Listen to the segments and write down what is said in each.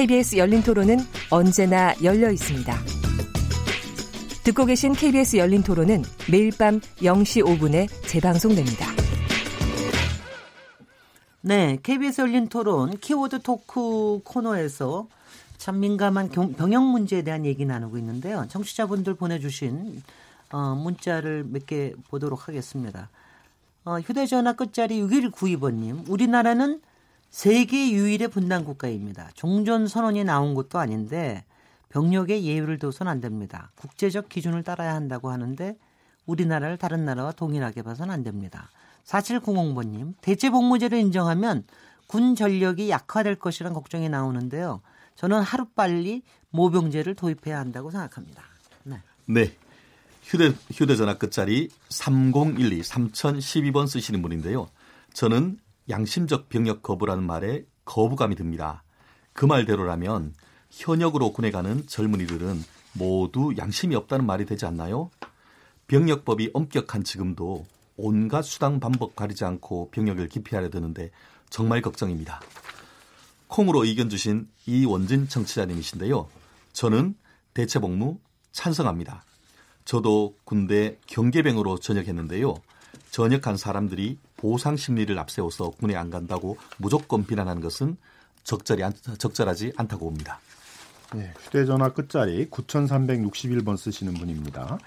KBS 열린 토론은 언제나 열려 있습니다. 듣고 계신 KBS 열린 토론은 매일 밤 0시 5분에 재방송됩니다. 네, KBS 열린 토론 키워드 토크 코너에서 참 민감한 병역 문제에 대한 얘기 나누고 있는데요. 청취자분들 보내주신 어, 문자를 몇 개 보도록 하겠습니다. 어, 휴대전화 끝자리 6192번님, 우리나라는 세계 유일의 분단 국가입니다. 종전 선언이 나온 것도 아닌데 병력에 예의를 둬선 안 됩니다. 국제적 기준을 따라야 한다고 하는데 우리나라를 다른 나라와 동일하게 봐선 안 됩니다. 4700번님, 대체 복무제를 인정하면 군 전력이 약화될 것이란 걱정이 나오는데요. 저는 하루빨리 모병제를 도입해야 한다고 생각합니다. 네. 네. 휴대, 휴대전화 끝자리 3012 3012번 쓰시는 분인데요. 저는 양심적 병역 거부라는 말에 거부감이 듭니다. 그 말대로라면 현역으로 군에 가는 젊은이들은 모두 양심이 없다는 말이 되지 않나요? 병역법이 엄격한 지금도 온갖 수당 반복 가리지 않고 병역을 기피하려 드는데 정말 걱정입니다. 콩으로 의견 주신 이원진 청취자님이신데요. 저는 대체 복무 찬성합니다. 저도 군대 경계병으로 전역했는데요. 전역한 사람들이 보상 심리를 앞세워서 군에 안 간다고 무조건 비난하는 것은 적절히 적절하지 않다고 봅니다. 네, 휴대전화 끝자리 9361번 쓰시는 분입니다.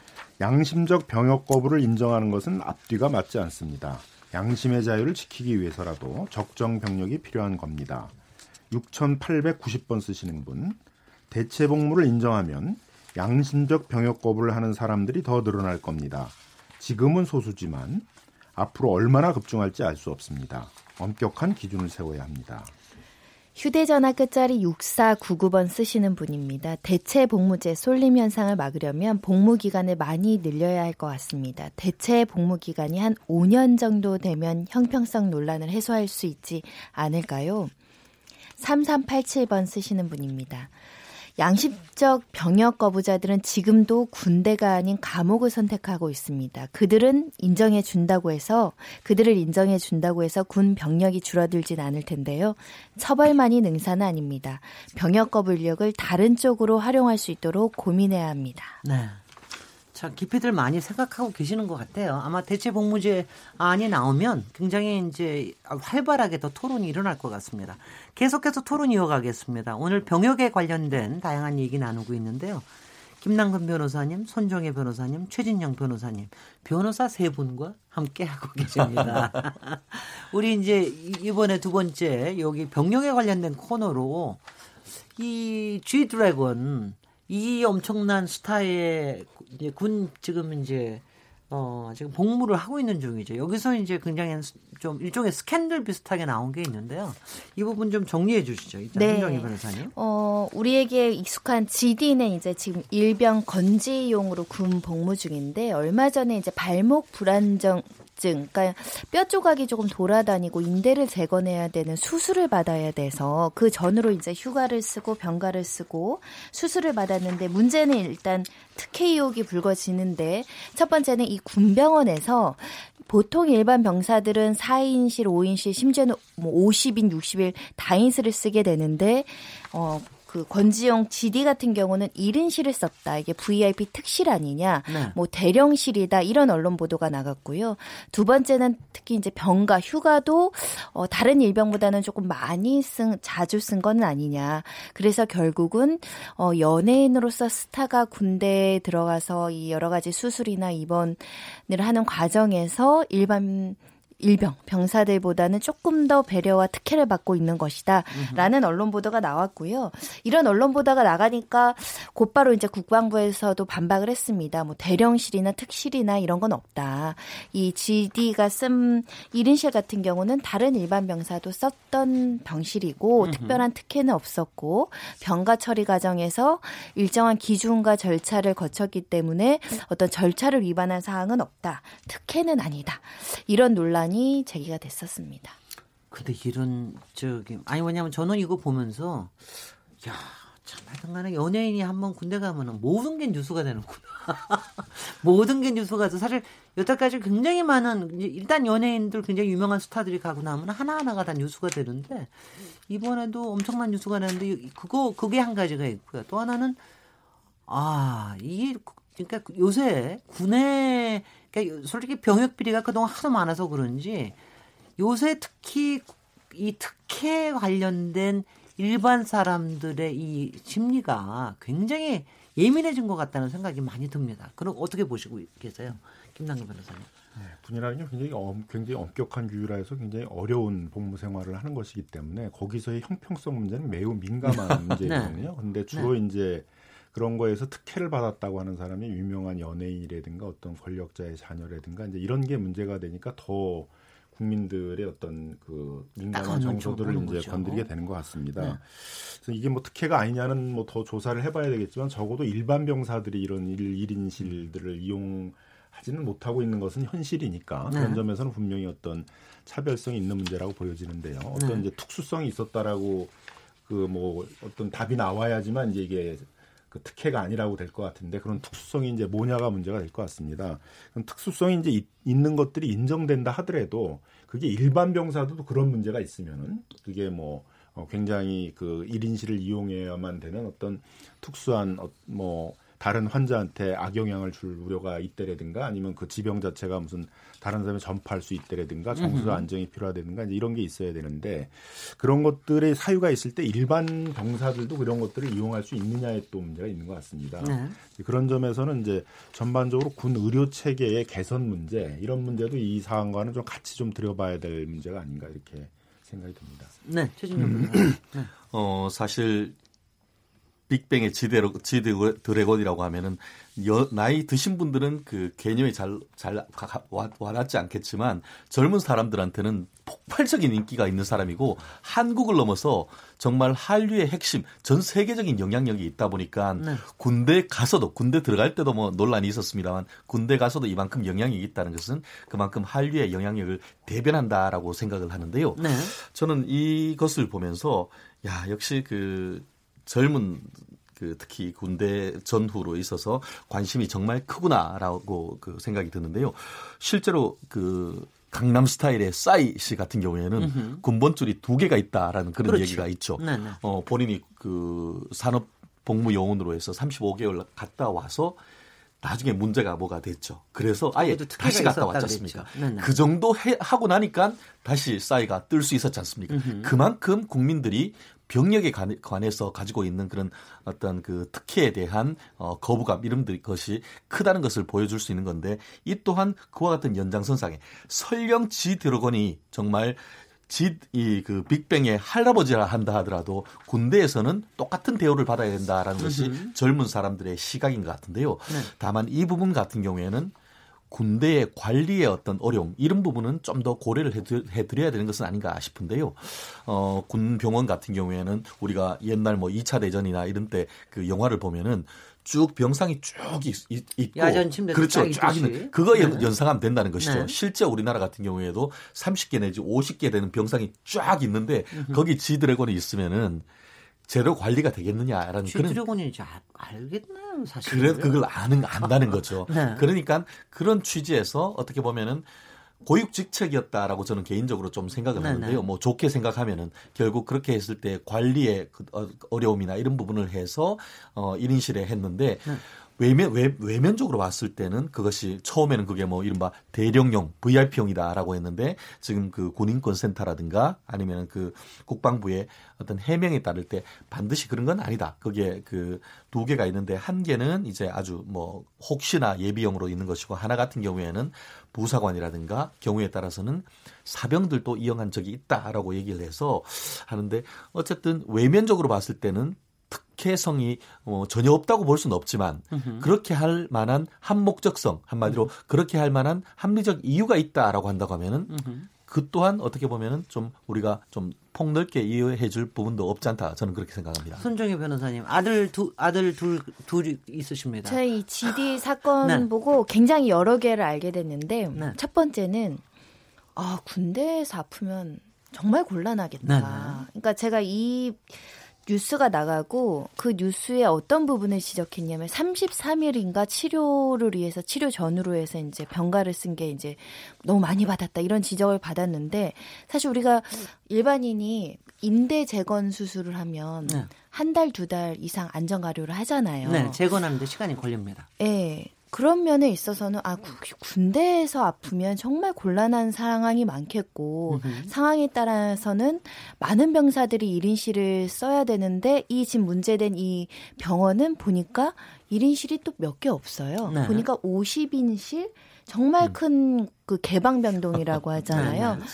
양심적 병역 거부를 인정하는 것은 앞뒤가 맞지 않습니다. 양심의 자유를 지키기 위해서라도 적정 병력이 필요한 겁니다. 6890번 쓰시는 분. 대체 복무를 인정하면 양심적 병역 거부를 하는 사람들이 더 늘어날 겁니다. 지금은 소수지만 앞으로 얼마나 급증할지 알 수 없습니다. 엄격한 기준을 세워야 합니다. 휴대전화 끝자리 6499번 쓰시는 분입니다. 대체 복무제 쏠림 현상을 막으려면 복무 기간을 많이 늘려야 할 것 같습니다. 대체 복무 기간이 한 5년 정도 되면 형평성 논란을 해소할 수 있지 않을까요? 3387번 쓰시는 분입니다. 양심적 병역 거부자들은 지금도 군대가 아닌 감옥을 선택하고 있습니다. 그들은 인정해 준다고 해서 그들을 인정해 준다고 해서 군 병력이 줄어들진 않을 텐데요. 처벌만이 능사는 아닙니다. 병역 거부 인력을 다른 쪽으로 활용할 수 있도록 고민해야 합니다. 네. 참 깊이들 많이 생각하고 계시는 것 같아요. 아마 대체 복무제 안이 나오면 굉장히 이제 활발하게 더 토론이 일어날 것 같습니다. 계속해서 토론 이어가겠습니다. 오늘 병역에 관련된 다양한 얘기 나누고 있는데요. 김남근 변호사님, 손정혜 변호사님, 최진영 변호사님, 변호사 세 분과 함께 하고 계십니다. 우리 이제 이번에 두 번째 여기 병역에 관련된 코너로 이 G 드래곤 이 엄청난 스타의 이제 군 지금 이제 어 지금 복무를 하고 있는 중이죠. 여기서 이제 굉장히 좀 일종의 스캔들 비슷하게 나온 게 있는데요. 이 부분 좀 정리해 주시죠. 일단 네. 김정희 변호사님. 어 우리에게 익숙한 GD는 이제 지금 일병 건지용으로 군 복무 중인데 얼마 전에 이제 발목 불안정 염증, 그러니까 뼈 조각이 조금 돌아다니고 인대를 재건해야 되는 수술을 받아야 돼서 그 전으로 이제 휴가를 쓰고 병가를 쓰고 수술을 받았는데 문제는 일단 특혜 의혹이 불거지는데 첫 번째는 이 군병원에서 보통 일반 병사들은 4인실, 5인실, 심지어는 뭐 50인, 60일 다인실을 쓰게 되는데 어 그 권지용 GD 같은 경우는 1인실을 썼다. 이게 VIP 특실 아니냐. 네. 뭐 대령실이다. 이런 언론 보도가 나갔고요. 두 번째는 특히 이제 병가 휴가도 어 다른 일병보다는 조금 많이 쓴 자주 쓴 거는 아니냐. 그래서 결국은 어 연예인으로서 스타가 군대에 들어가서 이 여러 가지 수술이나 입원을 하는 과정에서 일반 일병 병사들보다는 조금 더 배려와 특혜를 받고 있는 것이다 라는 언론 보도가 나왔고요. 이런 언론 보도가 나가니까 곧바로 이제 국방부에서도 반박을 했습니다. 뭐 대령실이나 특실이나 이런 건 없다. 이 GD가 쓴 1인실 같은 경우는 다른 일반 병사도 썼던 병실이고 특별한 특혜는 없었고 병가 처리 과정에서 일정한 기준과 절차를 거쳤기 때문에 어떤 절차를 위반한 사항은 없다. 특혜는 아니다. 이런 논란이 제기가 됐었습니다. 근데 이런 저기 아니 뭐냐면 저는 이거 보면서 야 참, 하여튼간에 연예인이 한번 군대 가면은 모든 게 뉴스가 되는구나. 모든 게 뉴스가 돼서 사실 여태까지 굉장히 많은 일단 연예인들 굉장히 유명한 스타들이 가고 나면 하나하나가 다 뉴스가 되는데 이번에도 엄청난 뉴스가 되는데 그거 그게 한 가지가 있고요. 또 하나는 아 이게 그러니까 요새 군에 그러니까 솔직히 병역 비리가 그동안 하도 많아서 그런지 요새 특히 이 특혜 관련된 일반 사람들의 이 심리가 굉장히 예민해진 것 같다는 생각이 많이 듭니다. 그럼 어떻게 보시고 계세요, 김남기 변호사님? 네, 군이라는 게 굉장히 엄, 굉장히 엄격한 규율하 해서 굉장히 어려운 복무 생활을 하는 것이기 때문에 거기서의 형평성 문제는 매우 민감한 문제거든요. 그런데 네. 주로 네. 이제 그런 거에서 특혜를 받았다고 하는 사람이 유명한 연예인이라든가 어떤 권력자의 자녀라든가 이제 이런 게 문제가 되니까 더 국민들의 어떤 그 민감한 정서들을 이제 거죠. 건드리게 되는 것 같습니다. 네. 그래서 이게 뭐 특혜가 아니냐는 뭐 더 조사를 해봐야 되겠지만 적어도 일반 병사들이 이런 일, 1인실들을 이용하지는 못하고 있는 것은 현실이니까 네. 그런 점에서는 분명히 어떤 차별성이 있는 문제라고 보여지는데요. 어떤 네. 이제 특수성이 있었다라고 그 뭐 어떤 답이 나와야지만 이제 이게 그 특혜가 아니라고 될 것 같은데 그런 특수성이 이제 뭐냐가 문제가 될 것 같습니다. 그럼 특수성이 이제 이, 있는 것들이 인정된다 하더라도 그게 일반 병사도 그런 문제가 있으면은 그게 뭐 어, 굉장히 그 1인실을 이용해야만 되는 어떤 특수한 어, 뭐 다른 환자한테 악영향을 줄 우려가 있다라든가 아니면 그 지병 자체가 무슨 다른 사람에 전파할 수 있다라든가 정서 안정이 필요하다든가 이제 이런 게 있어야 되는데 그런 것들의 사유가 있을 때 일반 병사들도 그런 것들을 이용할 수 있느냐에 또 문제가 있는 것 같습니다. 네. 그런 점에서는 이제 전반적으로 군 의료 체계의 개선 문제 이런 문제도 이 사안과는 좀 같이 좀 들여봐야 될 문제가 아닌가 이렇게 생각이 듭니다. 네, 최진영 음. 네. 어 사실 빅뱅의 지대로, 지대 드래곤이라고 하면은 여, 나이 드신 분들은 그 개념이 잘, 잘 와, 와닿지 않겠지만 젊은 사람들한테는 폭발적인 인기가 있는 사람이고 한국을 넘어서 정말 한류의 핵심, 전 세계적인 영향력이 있다 보니까 네. 군대 가서도 군대 들어갈 때도 뭐 논란이 있었습니다만 군대 가서도 이만큼 영향력이 있다는 것은 그만큼 한류의 영향력을 대변한다라고 생각을 하는데요. 네. 저는 이것을 보면서 야 역시 그 젊은 그 특히 군대 전후로 있어서 관심이 정말 크구나라고 그 생각이 드는데요. 실제로 그 강남 스타일의 싸이 씨 같은 경우에는. 군번줄이 두 개가 있다라는 그런 그렇지. 얘기가 있죠. 네네. 네. 어, 본인이 그 산업 복무 요원으로 해서 35개월 갔다 와서 나중에 문제가 뭐가 됐죠. 그래서 아예 다시 갔다 왔지 않습니까? 네, 네. 그 정도 해, 하고 나니까 다시 싸이가 뜰 수 있었지 않습니까? 음흠. 그만큼 국민들이 병력에 관해서 가지고 있는 그런 어떤 그 특혜에 대한 어, 거부감 이런 것이 크다는 것을 보여줄 수 있는 건데 이 또한 그와 같은 연장선상에 설령 지 드래곤이 정말 지이그 빅뱅의 할아버지라 한다 하더라도 군대에서는 똑같은 대우를 받아야 된다라는 것이 젊은 사람들의 시각인 것 같은데요. 네. 다만 이 부분 같은 경우에는 군대의 관리의 어떤 어려움 이런 부분은 좀 더 고려를 해드려야 되는 것은 아닌가 싶은데요. 어, 군 병원 같은 경우에는 우리가 옛날 뭐 2차 대전이나 이런 때 그 영화를 보면은 쭉 병상이 쭉 있, 있고 야전 침대 그렇죠 쫙 있는 그거 네. 연상하면 된다는 것이죠. 네. 실제 우리나라 같은 경우에도 30개 내지 50개 되는 병상이 쫙 있는데 거기 지드래곤이 있으면은 제대로 관리가 되겠느냐라는 그런 드래곤이 이제 알겠나요 사실 그래 그걸 아는 안다는 거죠. 네. 그러니까 그런 취지에서 어떻게 보면은 고육직책이었다라고 저는 개인적으로 좀 생각을 네네. 하는데요. 뭐 좋게 생각하면은 결국 그렇게 했을 때 관리의 그 어, 어려움이나 이런 부분을 해서 어 1인실에 했는데 네. 외면 외, 외면적으로 봤을 때는 그것이 처음에는 그게 뭐 이른바 대령용 VIP용이다라고 했는데 지금 그 군인권 센터라든가 아니면 그 국방부의 어떤 해명에 따를 때 반드시 그런 건 아니다. 그게 그 두 개가 있는데 한 개는 이제 아주 뭐 혹시나 예비용으로 있는 것이고 하나 같은 경우에는 부사관이라든가 경우에 따라서는 사병들도 이용한 적이 있다라고 얘기를 해서 하는데 어쨌든 외면적으로 봤을 때는 특혜성이 어, 전혀 없다고 볼 수는 없지만 으흠. 그렇게 할 만한 한목적성 한마디로 으흠. 그렇게 할 만한 합리적 이유가 있다라고 한다고 하면은 으흠. 그 또한 어떻게 보면은 좀 우리가 좀 폭넓게 이해해 줄 부분도 없지 않다 저는 그렇게 생각합니다. 손정혜 변호사님 아들 두 아들 둘둘 있으십니다. 저희 GD 사건 네. 보고 굉장히 여러 개를 알게 됐는데 네. 첫 번째는 아 군대에서 아프면 정말 곤란하겠다. 네. 네. 그러니까 제가 이 뉴스가 나가고 그 뉴스의 어떤 부분을 지적했냐면 33일인가 치료를 위해서 치료 전후로 해서 이제 병가를 쓴 게 이제 너무 많이 받았다 이런 지적을 받았는데 사실 우리가 일반인이 인대 재건 수술을 하면 네. 한달 두달 이상 안전 가료를 하잖아요. 네, 재건하는데 시간이 걸립니다. 네. 그런 면에 있어서는 아 군대에서 아프면 정말 곤란한 상황이 많겠고 으흠. 상황에 따라서는 많은 병사들이 1인실을 써야 되는데 이 지금 문제된 이 병원은 보니까 1인실이 또 몇 개 없어요. 네. 보니까 50인실 정말 음. 큰그 개방병동이라고 하잖아요. 네, 네.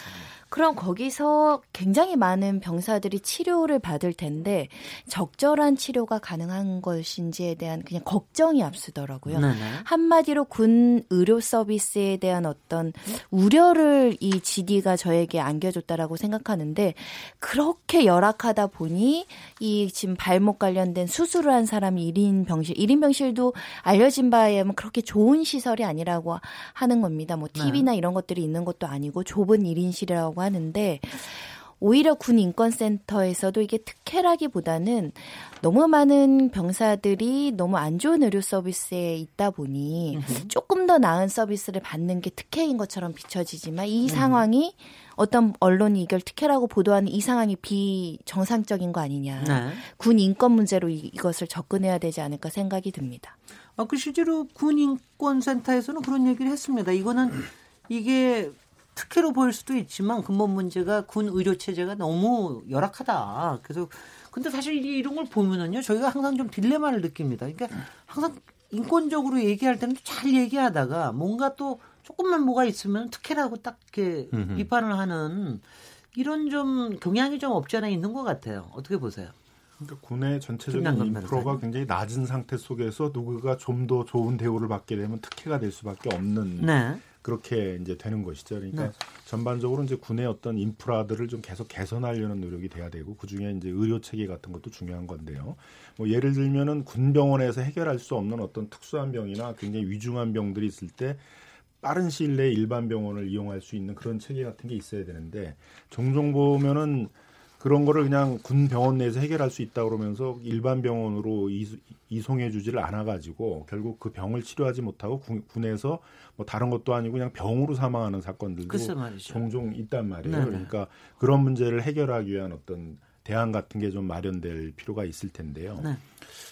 그럼 거기서 굉장히 많은 병사들이 치료를 받을 텐데 적절한 치료가 가능한 것인지에 대한 그냥 걱정이 앞서더라고요. 네네. 한마디로 군 의료 서비스에 대한 어떤 우려를 이 GD가 저에게 안겨줬다라고 생각하는데 그렇게 열악하다 보니 이 지금 발목 관련된 수술을 한 사람이 1인 병실, 1인 병실도 알려진 바에 의하면 그렇게 좋은 시설이 아니라고 하는 겁니다. 뭐 TV나 네. 이런 것들이 있는 것도 아니고 좁은 1인실이라고 있다고 하는데 오히려 군 인권센터에서도 이게 특혜라기보다는 너무 많은 병사들이 너무 안 좋은 의료 서비스에 있다 보니 조금 더 나은 서비스를 받는 게 특혜인 것처럼 비춰지지만 이 음. 상황이 어떤 언론이 이걸 특혜라고 보도하는 이 상황이 비정상적인 거 아니냐. 네. 군 인권 문제로 이 것을 접근해야 되지 않을까 생각이 듭니다. 아, 그 실제로 군 인권센터에서는 그런 얘기를 했습니다. 이거는 이게 특혜로 보일 수도 있지만 근본 문제가 군 의료 체제가 너무 열악하다. 그래서 근데 사실 이런 걸 보면은요, 저희가 항상 좀 딜레마를 느낍니다. 그러니까 항상 인권적으로 얘기할 때는 잘 얘기하다가 뭔가 또 조금만 뭐가 있으면 특혜라고 딱 이렇게 음흠. 비판을 하는 이런 좀 경향이 좀 없지 않아 있는 것 같아요. 어떻게 보세요? 그러니까 군의 전체적인 인프로가 굉장히 낮은 상태 속에서 누구가 좀 더 좋은 대우를 받게 되면 특혜가 될 수밖에 없는 네. 그렇게 이제 되는 것이죠. 그러니까 네. 전반적으로 이제 군의 어떤 인프라들을 좀 계속 개선하려는 노력이 돼야 되고 그 중에 이제 의료 체계 같은 것도 중요한 건데요. 뭐 예를 들면은 군병원에서 해결할 수 없는 어떤 특수한 병이나 굉장히 위중한 병들이 있을 때 빠른 시일 내에 일반 병원을 이용할 수 있는 그런 체계 같은 게 있어야 되는데 종종 보면은 그런 거를 그냥 군 병원 내에서 해결할 수 있다 그러면서 일반 병원으로 이송해 주지를 않아 가지고 결국 그 병을 치료하지 못하고 군 에서 뭐 다른 것도 아니고 그냥 병으로 사망하는 사건들도 종종 있단 말이에요. 네네. 그러니까 그런 문제를 해결하기 위한 어떤 대안 같은 게 좀 마련될 필요가 있을 텐데요. 네.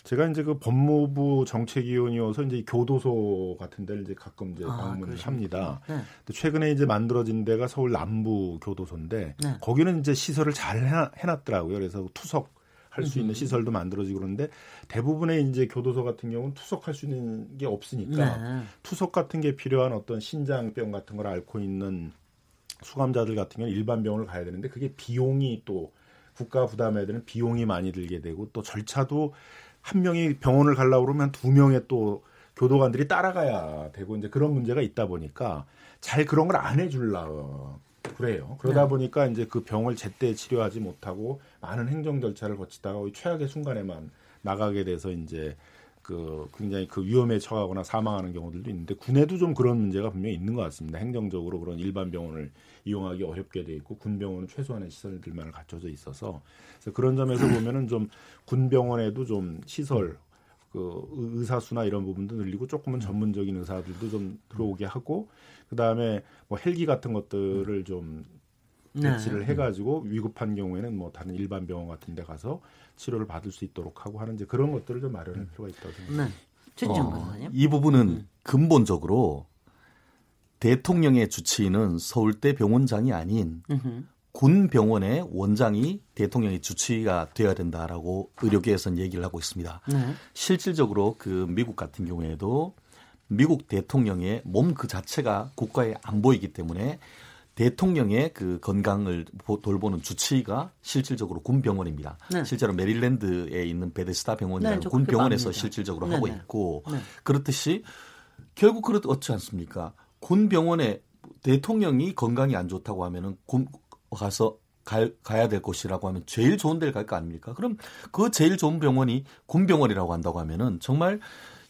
제가 이제 그 법무부 정책위원이어서 이제 교도소 같은 데를 이제 가끔 이제 아, 방문을 아, 합니다. 네. 최근에 이제 만들어진 데가 서울 남부 교도소인데 네. 거기는 이제 시설을 잘 해놨더라고요. 그래서 투석 할수 있는 시설도 만들어지고 그러는데 대부분의 이제 교도소 같은 경우는 투석할 수 있는 게 없으니까 네. 투석 같은 게 필요한 어떤 신장병 같은 걸 앓고 있는 수감자들 같은 경우는 일반 병원을 가야 되는데 그게 비용이 또 국가 부담해야 되는 비용이 많이 들게 되고 또 절차도 한 명이 병원을 가려고 그러면 두 명의 또 교도관들이 따라가야 되고 이제 그런 문제가 있다 보니까 잘 그런 걸 안 해줄라 그래요. 그러다 네. 보니까 이제 그 병을 제때 치료하지 못하고 많은 행정 절차를 거치다가 최악의 순간에만 나가게 돼서 이제 그 굉장히 그 위험에 처하거나 사망하는 경우들도 있는데 군에도 좀 그런 문제가 분명히 있는 것 같습니다. 행정적으로 그런 일반 병원을 이용하기 어렵게 돼 있고 군 병원은 최소한의 시설들만 갖춰져 있어서 그래서 그런 점에서 보면은 좀 군 병원에도 좀 시설 그 의사 수나 이런 부분도 늘리고 조금은 전문적인 의사들도 좀 들어오게 하고 그다음에 뭐 헬기 같은 것들을 좀 네. 배치를 네. 해가지고 위급한 경우에는 뭐 다른 일반 병원 같은 데 가서 치료를 받을 수 있도록 하고 하는 이제 그런 것들을 좀 마련할 필요가 있다고 생각합니다. 네. 변호사님. 이 부분은 근본적으로 대통령의 주치의는 서울대 병원장이 아닌 음흠. 군 병원의 원장이 대통령의 주치의가 되어야 된다라고 의료계에서는 얘기를 하고 있습니다. 네. 실질적으로 그 미국 같은 경우에도 미국 대통령의 몸 그 자체가 국가에 안 보이기 때문에 대통령의 그 건강을 보- 돌보는 주치의가 실질적으로 군 병원입니다. 네. 실제로 메릴랜드에 있는 베데스다 병원이라는 네, 저군 병원에서 압니다. 실질적으로 네, 하고 네. 있고 네. 그렇듯이 결국 그렇지 않습니까? 군 병원에 대통령이 건강이 안 좋다고 하면은 군 가서 갈, 가야 될 곳이라고 하면 제일 좋은 데를 갈 거 아닙니까? 그럼 그 제일 좋은 병원이 군병원이라고 한다고 하면은 정말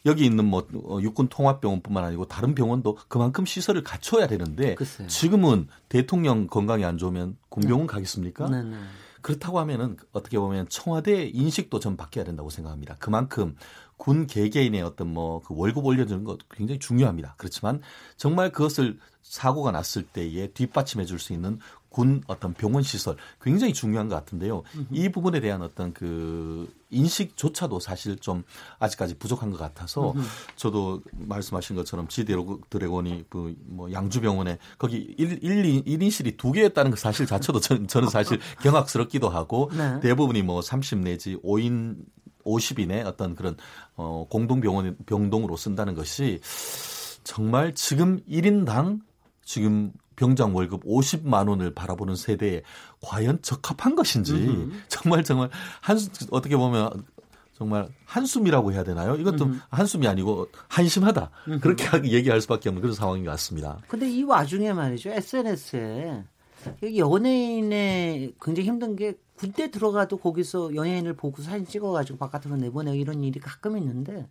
여기 있는 뭐 어, 육군 통합병원뿐만 아니고 다른 병원도 그만큼 시설을 갖춰야 되는데 글쎄요. 지금은 대통령 건강이 안 좋으면 군병원 가겠습니까? 네, 네. 그렇다고 하면은 어떻게 보면 청와대 인식도 좀 바뀌어야 된다고 생각합니다. 그만큼 군 개개인의 어떤 뭐 그 월급 올려주는 것 굉장히 중요합니다. 그렇지만 정말 그것을 사고가 났을 때에 뒷받침해 줄 수 있는 군 어떤 병원 시설 굉장히 중요한 것 같은데요. 이 부분에 대한 어떤 그 인식조차도 사실 좀 아직까지 부족한 것 같아서 저도 말씀하신 것처럼 지 드래곤이 그뭐 양주병원에 거기 1, 1, 1인실이 두 개였다는 것 사실 자체도 저는, 저는 사실 경악스럽기도 하고 네. 대부분이 뭐 30 내지 5인 50인의 어떤 그런 어 공동병원 병동으로 쓴다는 것이 정말 지금 1인당 지금 병장 월급 50만 원을 바라보는 세대에 과연 적합한 것인지 정말 정말 한 어떻게 보면 정말 한숨이라고 해야 되나요? 이것도 한숨이 아니고 한심하다. 그렇게 얘기할 수밖에 없는 그런 상황인 것 같습니다. 근데 이 와중에 말이죠. SNS에 연예인의 굉장히 힘든 게 군대 들어가도 거기서 연예인을 보고 사진 찍어가지고 바깥으로 내보내고 이런 일이 가끔 있는데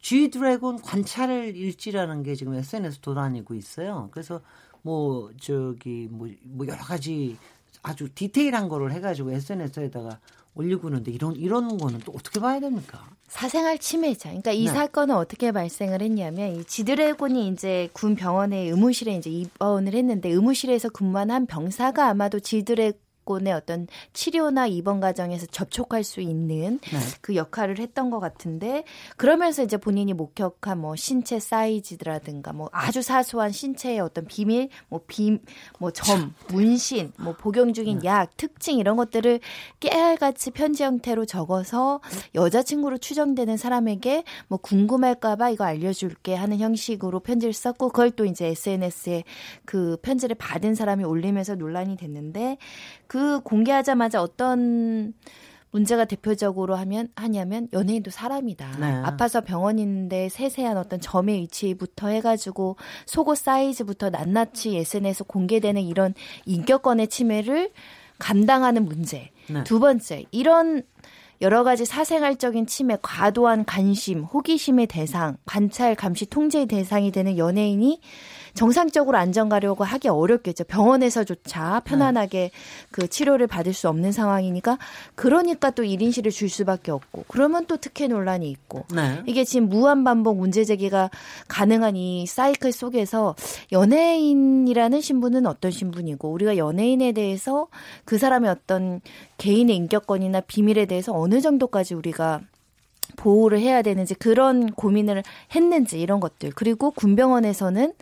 G 드래곤 관찰 일지라는 게 지금 SNS 돌아다니고 있어요. 그래서 뭐 저기 뭐, 뭐 여러 가지 아주 디테일한 거를 해가지고 SNS에다가 올리고 있는데 이런 이런 거는 또 어떻게 봐야 됩니까? 사생활 침해자. 그러니까 이 네. 사건은 어떻게 발생을 했냐면 이 지드래곤이 이제 군 병원의 의무실에 이제 입원을 했는데 의무실에서 근무한 한 병사가 아마도 지드래 곤의 어떤 치료나 입원 과정에서 접촉할 수 있는 네. 그 역할을 했던 것 같은데 그러면서 이제 본인이 목격한 뭐 신체 사이즈라든가 뭐 아주 사소한 신체의 어떤 비밀, 뭐 빔, 뭐 점, 문신, 뭐 복용 중인 약, 특징 이런 것들을 깨알같이 편지 형태로 적어서 여자친구로 추정되는 사람에게 뭐 궁금할까봐 이거 알려줄게 하는 형식으로 편지를 썼고 그걸 또 이제 SNS에 그 편지를 받은 사람이 올리면서 논란이 됐는데 그 공개하자마자 어떤 문제가 대표적으로 하면 하냐면 연예인도 사람이다. 네. 아파서 병원 있는데 세세한 어떤 점의 위치부터 해가지고 속옷 사이즈부터 낱낱이 SNS 공개되는 이런 인격권의 침해를 감당하는 문제. 네. 두 번째, 이런 여러 가지 사생활적인 침해, 과도한 관심, 호기심의 대상, 관찰, 감시, 통제의 대상이 되는 연예인이 정상적으로 안전 가려고 하기 어렵겠죠. 병원에서조차 편안하게 그 치료를 받을 수 없는 상황이니까 그러니까 또 1인실을 줄 수밖에 없고 그러면 또 특혜 논란이 있고 네. 이게 지금 무한 반복 문제 제기가 가능한 이 사이클 속에서 연예인이라는 신분은 어떤 신분이고 우리가 연예인에 대해서 그 사람의 어떤 개인의 인격권이나 비밀에 대해서 어느 정도까지 우리가 보호를 해야 되는지 그런 고민을 했는지 이런 것들 그리고 군병원에서는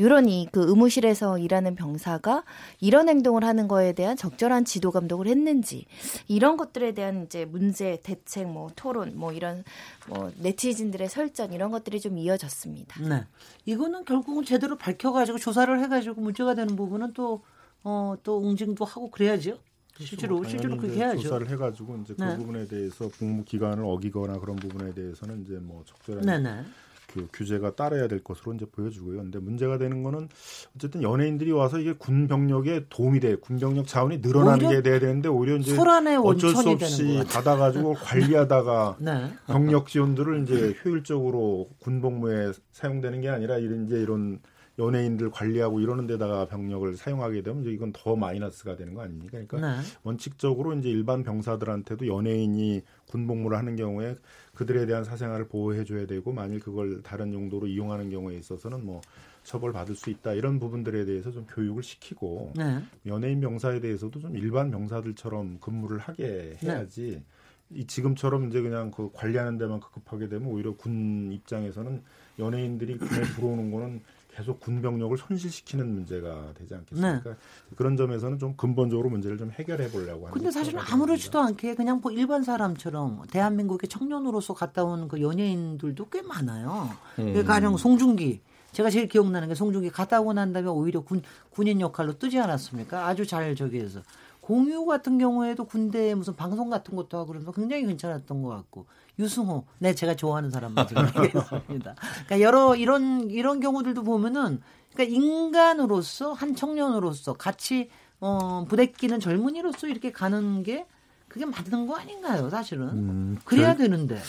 이런 이 그 의무실에서 일하는 병사가 이런 행동을 하는 거에 대한 적절한 지도 감독을 했는지 이런 것들에 대한 이제 문제 대책 뭐 토론 뭐 이런 뭐 네티즌들의 설전 이런 것들이 좀 이어졌습니다. 네. 이거는 결국은 제대로 밝혀 가지고 조사를 해 가지고 문제가 되는 부분은 또, 어, 또 응징도 하고 그래야죠. 실제로, 당연히 실제로 그렇게 해야죠. 조사를 해가지고 이제 그 네. 부분에 대해서 복무 기간을 어기거나 그런 부분에 대해서는 이제 뭐 적절한 네 네. 그 규제가 따라야 될 것으로 이제 보여주고요. 근데 문제가 되는 거는 어쨌든 연예인들이 와서 이게 군 병력에 도움이 돼. 군 병력 자원이 늘어나는 게 돼야 되는데 오히려 이제 어쩔 수 없이. 받아가지고 관리하다가 네. 병력 지원들을 이제 효율적으로 군 복무에 사용되는 게 아니라 이런 이제 이런 연예인들 관리하고 이러는 데다가 병력을 사용하게 되면 이제 이건 더 마이너스가 되는 거 아닙니까? 그러니까 네. 원칙적으로 이제 일반 병사들한테도 연예인이 군 복무를 하는 경우에 그들에 대한 사생활을 보호해 줘야 되고 만일 그걸 다른 용도로 이용하는 경우에 있어서는 뭐 처벌 받을 수 있다 이런 부분들에 대해서 좀 교육을 시키고 네. 연예인 병사에 대해서도 좀 일반 병사들처럼 근무를 하게 해야지 이 지금처럼 이제 그냥 그 관리하는 데만 급급하게 되면 오히려 군 입장에서는 연예인들이 군에 들어오는 거는 계속 군 병력을 손실시키는 문제가 되지 않겠습니까? 네. 그런 점에서는 좀 근본적으로 문제를 좀 해결해 보려고 하는. 근데 사실은 아무렇지도 않게 그냥 뭐 일반 사람처럼 대한민국의 청년으로서 갔다 온 그 연예인들도 꽤 많아요. 음. 가령 송중기 제가 제일 기억나는 게 송중기 갔다 오고 난 다음에 오히려 군 군인 역할로 뜨지 않았습니까? 아주 잘 저기 해서 공유 같은 경우에도 군대에 무슨 방송 같은 것도 하고 그러면서 굉장히 괜찮았던 것 같고 유승호 네 제가 좋아하는 사람만 지금 얘기했습니다. 그러니까 여러 이런 이런 경우들도 보면은 그러니까 인간으로서 한 청년으로서 같이 어 부대끼는 젊은이로서 이렇게 가는 게 그게 맞는 거 아닌가요, 사실은? 음, 그래야 그, 되는데.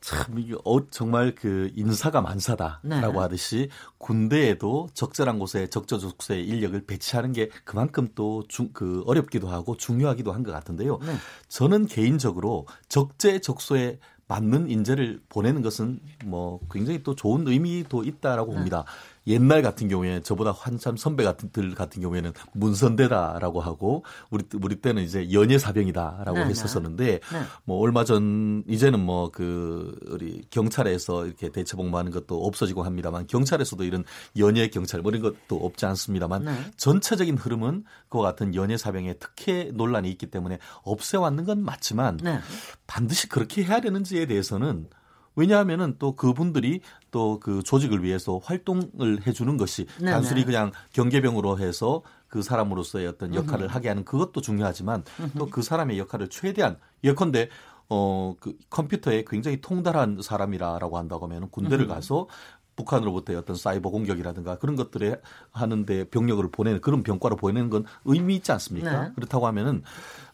참, 이게 어, 정말 그 인사가 만사다라고 네. 하듯이 군대에도 적절한 곳에 적저적소의 인력을 배치하는 게 그만큼 또 중, 그 어렵기도 하고 중요하기도 한 것 같은데요. 네. 저는 개인적으로 적재적소에 맞는 인재를 보내는 것은 뭐 굉장히 또 좋은 의미도 있다라고 네. 봅니다. 옛날 같은 경우에 저보다 한참 선배 같은들 같은 경우에는 문선대다라고 하고 우리 우리 때는 이제 연예 사병이다라고 네, 네, 했었었는데 네. 뭐 얼마 전 이제는 뭐 그 우리 경찰에서 이렇게 대체복무하는 것도 없어지고 합니다만 경찰에서도 이런 연예 경찰 뭐 이런 것도 없지 않습니다만 네. 전체적인 흐름은 그와 같은 연예 사병의 특혜 논란이 있기 때문에 없애왔는 건 맞지만 네. 반드시 그렇게 해야 되는지에 대해서는 왜냐하면은 또 그분들이 또 그 조직을 위해서 활동을 해주는 것이 네네. 단순히 그냥 경계병으로 해서 그 사람으로서의 어떤 역할을 음흠. 하게 하는 그것도 중요하지만 또 그 사람의 역할을 최대한 예컨대 어, 그 컴퓨터에 굉장히 통달한 사람이라라고 한다고 하면 군대를 음흠. 가서 북한으로부터의 어떤 사이버 공격이라든가 그런 것들에 하는데 병력을 보내는 그런 병과로 보내는 건 의미 있지 않습니까? 네. 그렇다고 하면은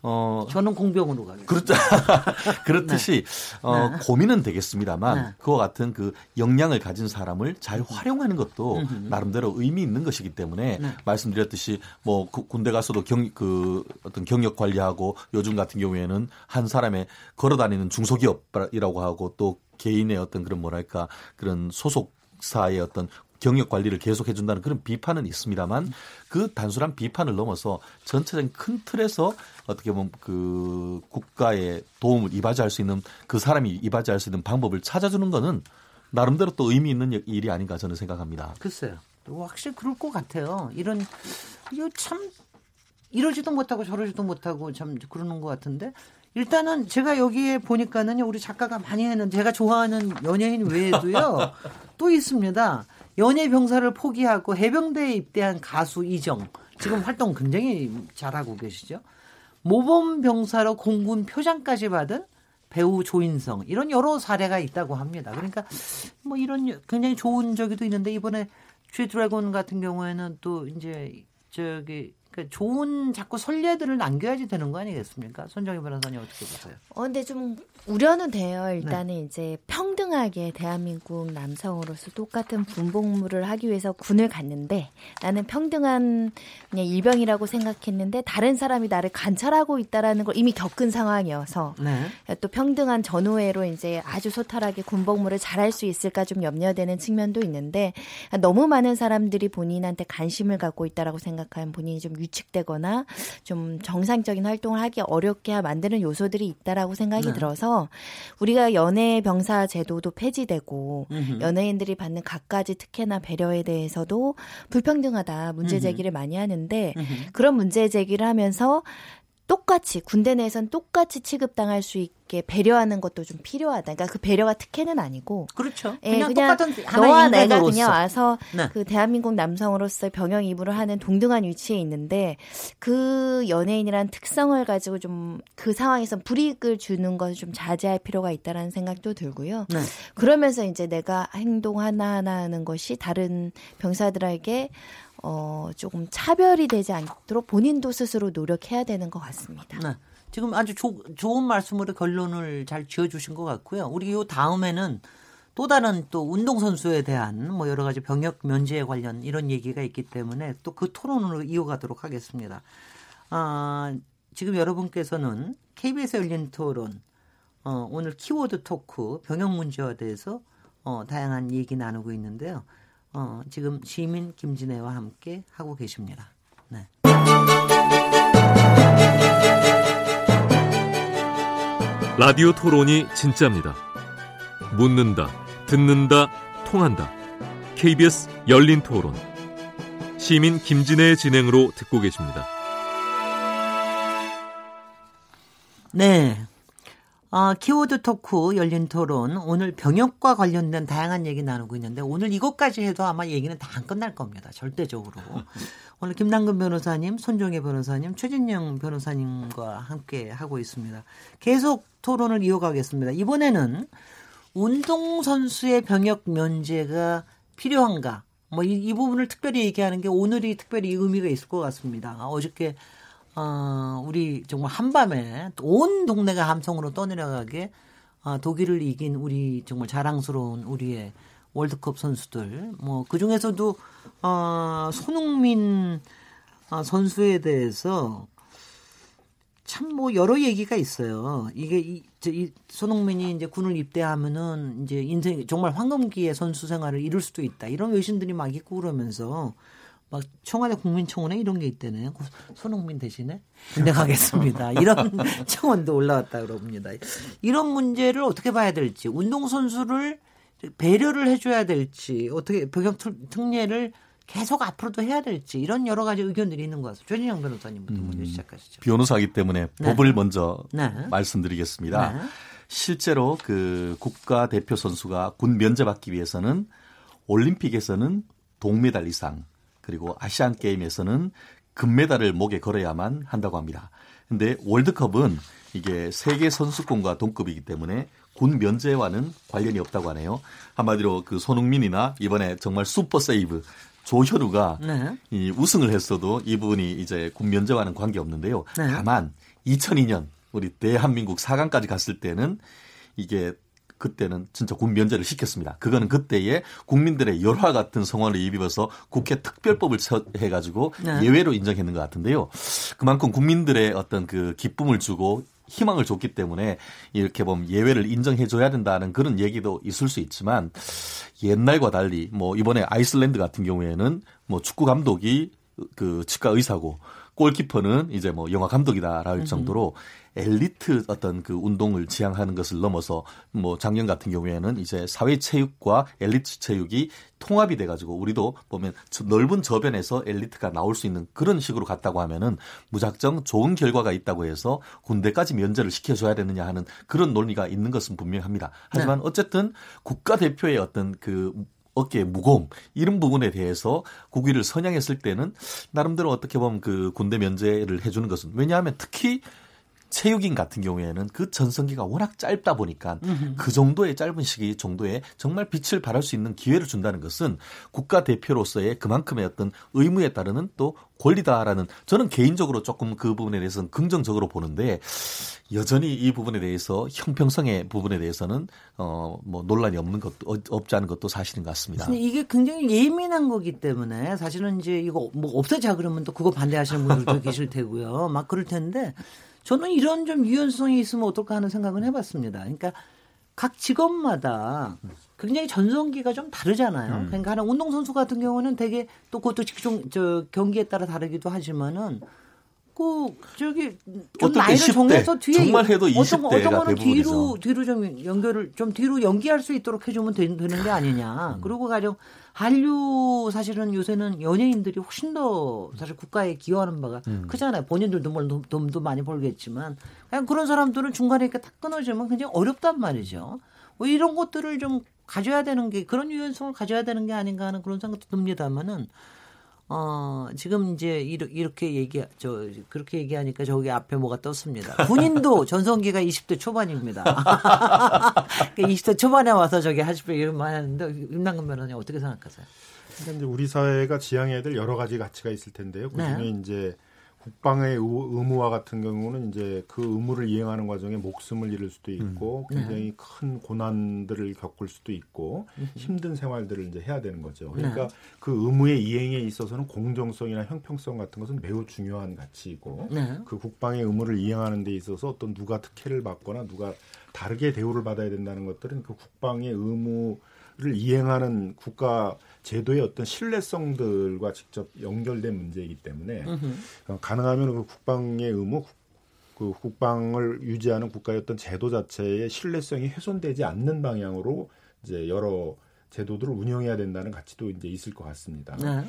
어 저는 공병으로 가겠습니다. 그렇죠. 그렇듯이 네. 어 네. 고민은 되겠습니다만 네. 그와 같은 그 역량을 가진 사람을 잘 활용하는 것도 음흠. 나름대로 의미 있는 것이기 때문에 네. 말씀드렸듯이 뭐 그 군대 가서도 경 그 어떤 경력 관리하고 요즘 같은 경우에는 한 사람의 걸어 다니는 중소기업이라고 하고 또 개인의 어떤 그런 뭐랄까 그런 소속 사의 어떤 경력 관리를 계속 해 준다는 그런 비판은 있습니다만 그 단순한 비판을 넘어서 전체적인 큰 틀에서 어떻게 보면 그 국가의 도움을 이바지할 수 있는 그 사람이 이바지할 수 있는 방법을 찾아주는 거는 나름대로 또 의미 있는 일이 아닌가 저는 생각합니다. 글쎄요. 확실히 그럴 것 같아요. 이런 이거 참 이러지도 못하고 저러지도 못하고 참 그러는 것 같은데 일단은 제가 여기에 보니까는요 우리 작가가 많이 했는 제가 좋아하는 연예인 외에도요 또 있습니다. 연예 병사를 포기하고 해병대에 입대한 가수 이정 지금 활동 굉장히 잘하고 계시죠. 모범 병사로 공군 표장까지 받은 배우 조인성 이런 여러 사례가 있다고 합니다. 그러니까 뭐 이런 굉장히 좋은 적이도 있는데 이번에 쥐 드래곤 같은 경우에는 또 이제 저기 그 좋은 자꾸 선례들을 남겨야지 되는 거 아니겠습니까? 손정희 변호사님 어떻게 보세요? 어, 근데 좀 우려는 돼요. 일단은 네. 이제 평등하게 대한민국 남성으로서 똑같은 군복무를 하기 위해서 군을 갔는데 나는 평등한 그냥 일병이라고 생각했는데 다른 사람이 나를 관찰하고 있다라는 걸 이미 겪은 상황이어서 네. 또 평등한 전후회로 이제 아주 소탈하게 군복무를 잘할 수 있을까 좀 염려되는 측면도 있는데 너무 많은 사람들이 본인한테 관심을 갖고 있다라고 생각하면 본인이 좀 위축되거나 좀 정상적인 활동을 하기 어렵게 만드는 요소들이 있다라고 생각이 네. 들어서 우리가 연예 병사 제도도 폐지되고 음흠. 연예인들이 받는 갖가지 특혜나 배려에 대해서도 불평등하다 문제 제기를 음흠. 많이 하는데 음흠. 그런 문제 제기를 하면서 똑같이 군대 내에선 똑같이 취급당할 수 있게 배려하는 것도 좀 필요하다. 그러니까 그 배려가 특혜는 아니고 그렇죠. 예, 그냥, 그냥 똑같은 너와 내가 그냥 와서 네. 그 대한민국 남성으로서 병영 이부를 하는 동등한 위치에 있는데 그 연예인이란 특성을 가지고 좀 그 상황에서 불이익을 주는 것을 좀 자제할 필요가 있다라는 생각도 들고요. 네. 그러면서 이제 내가 행동 하나 하나 하는 것이 다른 병사들에게 어, 조금 차별이 되지 않도록 본인도 스스로 노력해야 되는 것 같습니다. 네. 지금 아주 조, 좋은 말씀으로 결론을 잘 지어주신 것 같고요. 우리 요 다음에는 또 다른 또 운동선수에 대한 뭐 여러 가지 병역 면제에 관련 이런 얘기가 있기 때문에 또 그 토론으로 이어가도록 하겠습니다. 아, 지금 여러분께서는 KBS 열린 토론, 어, 오늘 키워드 토크 병역 문제와 대해서 어, 다양한 얘기 나누고 있는데요. 어, 지금 시민 김진애와 함께 하고 계십니다. 네. 라디오 토론이 진짜입니다. 묻는다, 듣는다, 통한다. KBS 열린 토론. 시민 김진애의 진행으로 듣고 계십니다. 네. 어, 키워드 토크 열린 토론 오늘 병역과 관련된 다양한 얘기 나누고 있는데 오늘 이것까지 해도 아마 얘기는 다 안 끝날 겁니다. 절대적으로. 오늘 김남근 변호사님, 손종혜 변호사님, 최진영 변호사님과 함께 하고 있습니다. 계속 토론을 이어가겠습니다. 이번에는 운동선수의 병역 면제가 필요한가? 뭐 이, 이 부분을 특별히 얘기하는 게 오늘이 특별히 의미가 있을 것 같습니다. 어저께 어, 우리 정말 한밤에 온 동네가 함성으로 떠내려가게 어, 독일을 이긴 우리 정말 자랑스러운 우리의 월드컵 선수들 뭐 그 중에서도 어, 손흥민 어, 선수에 대해서 참 뭐 여러 얘기가 있어요. 이게 이, 저, 이 손흥민이 이제 군을 입대하면은 이제 인생 정말 황금기의 선수 생활을 이룰 수도 있다. 이런 외신들이 막 있고 그러면서 막 청와대 국민청원에 이런 게 있대네. 손흥민 대신에 군대 가겠습니다. 이런 청원도 올라왔다 그럽니다. 이런 문제를 어떻게 봐야 될지, 운동 선수를 배려를 해줘야 될지, 어떻게 병역 특례를 계속 앞으로도 해야 될지 이런 여러 가지 의견들이 있는 것 같습니다. 최진영 변호사님부터 먼저 시작하시죠. 변호사이기 때문에 네. 법을 먼저 네. 말씀드리겠습니다. 네. 실제로 그 국가 대표 선수가 군 면제받기 위해서는 올림픽에서는 동메달 이상 그리고 아시안 게임에서는 금메달을 목에 걸어야만 한다고 합니다. 근데 월드컵은 이게 세계 선수권과 동급이기 때문에 군 면제와는 관련이 없다고 하네요. 한마디로 그 손흥민이나 이번에 정말 슈퍼 세이브 조현우가 네. 이 우승을 했어도 이분이 이제 군 면제와는 관계 없는데요. 네. 다만 2002년 우리 대한민국 4강까지 갔을 때는 이게 그때는 진짜 군 면제를 시켰습니다. 그거는 그때의 국민들의 열화 같은 성원을 입어서 국회 특별법을 해가지고 네. 예외로 인정했는 것 같은데요. 그만큼 국민들의 어떤 그 기쁨을 주고 희망을 줬기 때문에 이렇게 보면 예외를 인정해줘야 된다는 그런 얘기도 있을 수 있지만 옛날과 달리 뭐 이번에 아이슬란드 같은 경우에는 뭐 축구 감독이 그 치과 의사고 골키퍼는 이제 뭐 영화 감독이다라 할 정도로 엘리트 어떤 그 운동을 지향하는 것을 넘어서 뭐 작년 같은 경우에는 이제 사회 체육과 엘리트 체육이 통합이 돼 가지고 우리도 보면 저 넓은 저변에서 엘리트가 나올 수 있는 그런 식으로 갔다고 하면은 무작정 좋은 결과가 있다고 해서 군대까지 면제를 시켜줘야 되느냐 하는 그런 논리가 있는 것은 분명합니다. 하지만 어쨌든 국가 대표의 어떤 그 어깨의 무거움 이런 부분에 대해서 국위를 선양했을 때는 나름대로 어떻게 보면 그 군대 면제를 해주는 것은 왜냐하면 특히 체육인 같은 경우에는 그 전성기가 워낙 짧다 보니까 그 정도의 짧은 시기 정도에 정말 빛을 발할 수 있는 기회를 준다는 것은 국가 대표로서의 그만큼의 어떤 의무에 따르는 또 권리다라는 저는 개인적으로 조금 그 부분에 대해서는 긍정적으로 보는데 여전히 이 부분에 대해서 형평성의 부분에 대해서는 어 뭐 논란이 없는 것도 어, 없지 않은 것도 사실인 것 같습니다. 이게 굉장히 예민한 거기 때문에 사실은 이제 이거 뭐 없애자 그러면 또 그거 반대하시는 분들도 계실 테고요. 막 그럴 텐데 저는 이런 좀 유연성이 있으면 어떨까 하는 생각은 해봤습니다. 그러니까 각 직업마다 굉장히 전성기가 좀 다르잖아요. 그러니까 하나 운동선수 같은 경우는 되게 또 그것도 직종 저 경기에 따라 다르기도 하지만은 그 저기 좀 나이를 10대, 정해서 뒤에 정말 해도 어떤, 거- 20대가 어떤 거는 뒤로 대부분이죠. 뒤로 좀 연결을 좀 뒤로 연기할 수 있도록 해주면 되, 는 게 아니냐. 음. 그리고 가령 한류 사실은 요새는 연예인들이 훨씬 더 사실 국가에 기여하는 바가 음. 크잖아요. 본인들도 물론 돈- 돈도 많이 벌겠지만 그냥 그런 사람들은 중간에 이렇게 탁 끊어지면 굉장히 어렵단 말이죠. 뭐 이런 것들을 좀 가져야 되는 게 그런 유연성을 가져야 되는 게 아닌가 하는 그런 생각도 듭니다만은 어, 지금 이제 이렇게 얘기, 저, 그렇게 얘기하니까 저기 앞에 뭐가 떴습니다. 군인도 전성기가 20대 초반입니다. 그러니까 20대 초반에 와서 저기 하십시오 이런 말 하는데, 임남근 변호사님 어떻게 생각하세요? 그러니까 이제 우리 사회가 지향해야 될 여러 가지 가치가 있을 텐데요. 그 중에 네. 이제 국방의 의- 의무와 같은 경우는 이제 그 의무를 이행하는 과정에 목숨을 잃을 수도 있고 네. 굉장히 큰 고난들을 겪을 수도 있고 힘든 생활들을 이제 해야 되는 거죠. 그러니까 그 의무의 이행에 있어서는 공정성이나 형평성 같은 것은 매우 중요한 가치이고 네. 그 국방의 의무를 이행하는 데 있어서 어떤 누가 특혜를 받거나 누가 다르게 대우를 받아야 된다는 것들은 그 국방의 의무 를 이행하는 국가 제도의 어떤 신뢰성들과 직접 연결된 문제이기 때문에 어, 가능하면 그 국방의 의무, 국- 그 국방을 유지하는 국가의 어떤 제도 자체의 신뢰성이 훼손되지 않는 방향으로 이제 여러 제도들을 운영해야 된다는 가치도 이제 있을 것 같습니다. 네.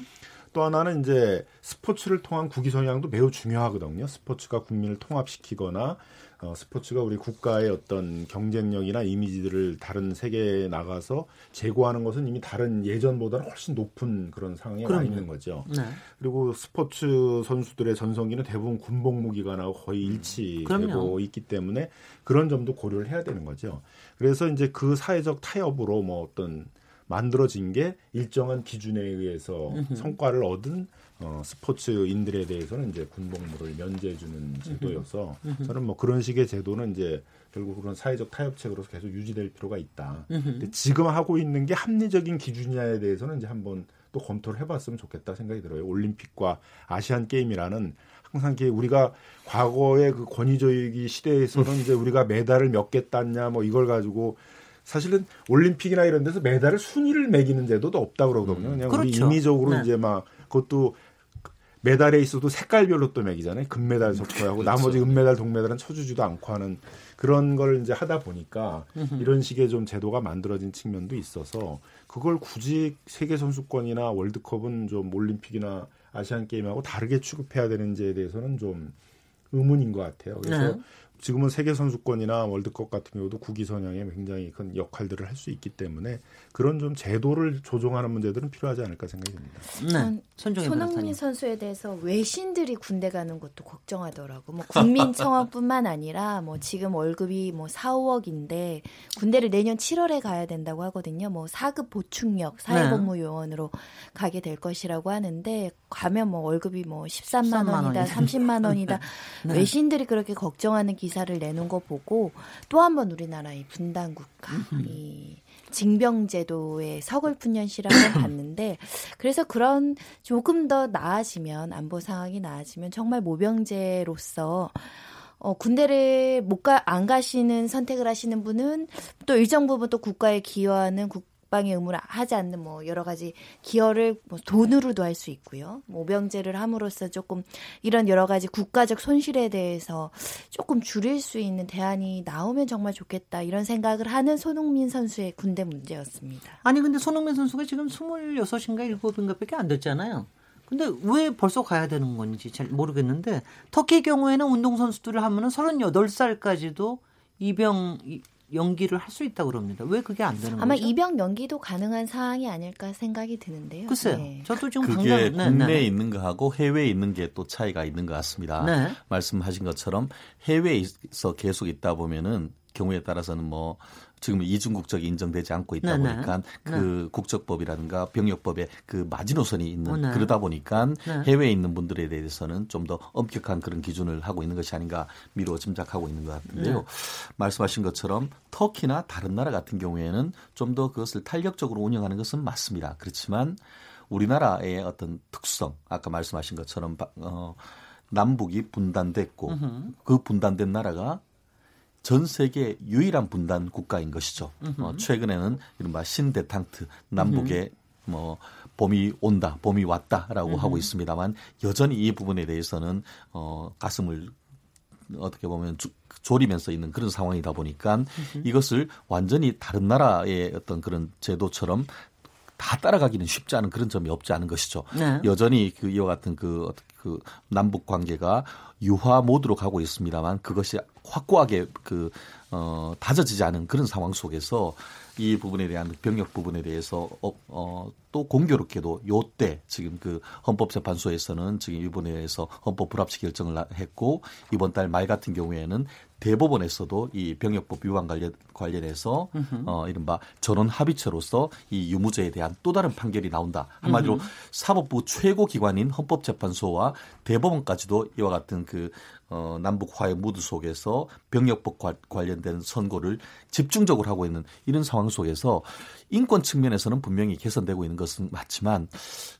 또 하나는 이제 스포츠를 통한 국위 성향도 매우 중요하거든요. 스포츠가 국민을 통합시키거나 어, 스포츠가 우리 국가의 어떤 경쟁력이나 이미지들을 다른 세계에 나가서 제고하는 것은 이미 다른 예전보다는 훨씬 높은 그런 상황에 와 그럼요. 있는 거죠. 네. 그리고 스포츠 선수들의 전성기는 대부분 군복 무기관하고 거의 일치되고 그럼요. 있기 때문에 그런 점도 고려를 해야 되는 거죠. 그래서 이제 그 사회적 타협으로 뭐 어떤 만들어진 게 일정한 기준에 의해서 성과를 얻은 어, 스포츠인들에 대해서는 이제 군복무를 면제해주는 제도여서 저는 뭐 그런 식의 제도는 이제 결국 그런 사회적 타협책으로서 계속 유지될 필요가 있다. 근데 지금 하고 있는 게 합리적인 기준이냐에 대해서는 이제 한번 또 검토를 해봤으면 좋겠다 생각이 들어요. 올림픽과 아시안 게임이라는 항상 이게 우리가 과거의 그 권위주의 시대에서는 이제 우리가 메달을 몇 개 땄냐 뭐 이걸 가지고 사실은 올림픽이나 이런 데서 메달을 순위를 매기는 제도도 없다고 그러거든요. 그냥 우리 그렇죠. 임의적으로 네. 이제 막 그것도 메달에 있어도 색깔별로 또 매기잖아요. 금메달 석고하고 나머지 은메달, 동메달은 쳐주지도 않고 하는 그런 걸 이제 하다 보니까 이런 식의 좀 제도가 만들어진 측면도 있어서 그걸 굳이 세계 선수권이나 월드컵은 좀 올림픽이나 아시안 게임하고 다르게 취급해야 되는지에 대해서는 좀 의문인 것 같아요. 그래서 네. 지금은 세계 선수권이나 월드컵 같은 경우도 국위 선양에 굉장히 큰 역할들을 할 수 있기 때문에 그런 좀 제도를 조정하는 문제들은 필요하지 않을까 생각이 듭니다. 네. 손흥민. 선수에 대해서 외신들이 군대 가는 것도 걱정하더라고. 뭐 국민 청원뿐만 아니라 뭐 지금 월급이 뭐 4, 5억인데 군대를 내년 7월에 가야 된다고 하거든요. 뭐 4급 보충력 사회복무 요원으로 가게 될 것이라고 하는데 가면 뭐 월급이 뭐 13만 13만 원이다, 원이다. 30만 원이다. 네. 외신들이 그렇게 걱정하는 기 사를 내는 거 보고 또 한 번 우리나라의 분단 국가 이 징병제도의 서글픈 현실을 한번 봤는데 그래서 그런 조금 더 나아지면 안보 상황이 나아지면 정말 모병제로서 어, 군대를 못 가, 안 가시는 선택을 하시는 분은 또 일정 부분 또 국가에 기여하는 국 방의 의무를 하지 않는 뭐 여러 가지 기여를 뭐 돈으로도 할 수 있고요. 모병제를 함으로써 조금 이런 여러 가지 국가적 손실에 대해서 조금 줄일 수 있는 대안이 나오면 정말 좋겠다 이런 생각을 하는 손흥민 선수의 군대 문제였습니다. 아니 근데 손흥민 선수가 지금 26인가 7인가밖에 안 됐잖아요. 근데 왜 벌써 가야 되는 건지 잘 모르겠는데 터키 경우에는 운동 선수들을 하면은 38살까지도 입영 이- 연기를 할 수 있다고 그럽니다. 왜 그게 안 되는 아마 거죠? 입영 연기도 가능한 사항이 아닐까 생각이 드는데요. 글쎄요. 네. 저도 지금 그게 당장 네, 국내에 네. 있는 거하고 해외에 있는 게 또 차이가 있는 것 같습니다. 네. 말씀하신 것처럼 해외에서 계속 있다 보면은 경우에 따라서는 뭐 지금 이중 국적이 인정되지 않고 있다 네, 네. 보니까 그 국적법이라든가 병역법에 그 마지노선이 있는 어, 네. 그러다 보니까 네. 해외에 있는 분들에 대해서는 좀 더 엄격한 그런 기준을 하고 있는 것이 아닌가 미루어 짐작하고 있는 것 같은데요. 네. 말씀하신 것처럼 터키나 다른 나라 같은 경우에는 좀 더 그것을 탄력적으로 운영하는 것은 맞습니다. 그렇지만 우리나라의 어떤 특성, 아까 말씀하신 것처럼 바- 어, 남북이 분단됐고 그 분단된 나라가 전 세계 유일한 분단 국가인 것이죠. 어, 최근에는 이른바 신데탕트 남북에 뭐 봄이 온다, 봄이 왔다라고 하고 있습니다만 여전히 이 부분에 대해서는 어, 가슴을 어떻게 보면 조, 조리면서 있는 그런 상황이다 보니까 이것을 완전히 다른 나라의 어떤 그런 제도처럼 다 따라가기는 쉽지 않은 그런 점이 없지 않은 것이죠. 네. 여전히 그 이와 같은 그, 어떻게 그 남북 관계가 유화 모드로 가고 있습니다만 그것이 확고하게 그 어, 다져지지 않은 그런 상황 속에서 이 부분에 대한 병역 부분에 대해서 어, 어, 또 공교롭게도 요때 지금 그 헌법재판소에서는 지금 이번에 대해서 헌법 불합치 결정을 나- 했고 이번 달 말 같은 경우에는 대법원에서도 이 병역법 위반 관련 관련해서 어 이른바 전원 합의체로서 이 유무죄에 대한 또 다른 판결이 나온다. 한마디로 사법부 최고 기관인 헌법재판소와 대법원까지도 이와 같은 그 어, 남북 화해 무드 속에서 병역법 관- 관련된 선고를 집중적으로 하고 있는 이런 상황 속에서 인권 측면에서는 분명히 개선되고 있는 것은 맞지만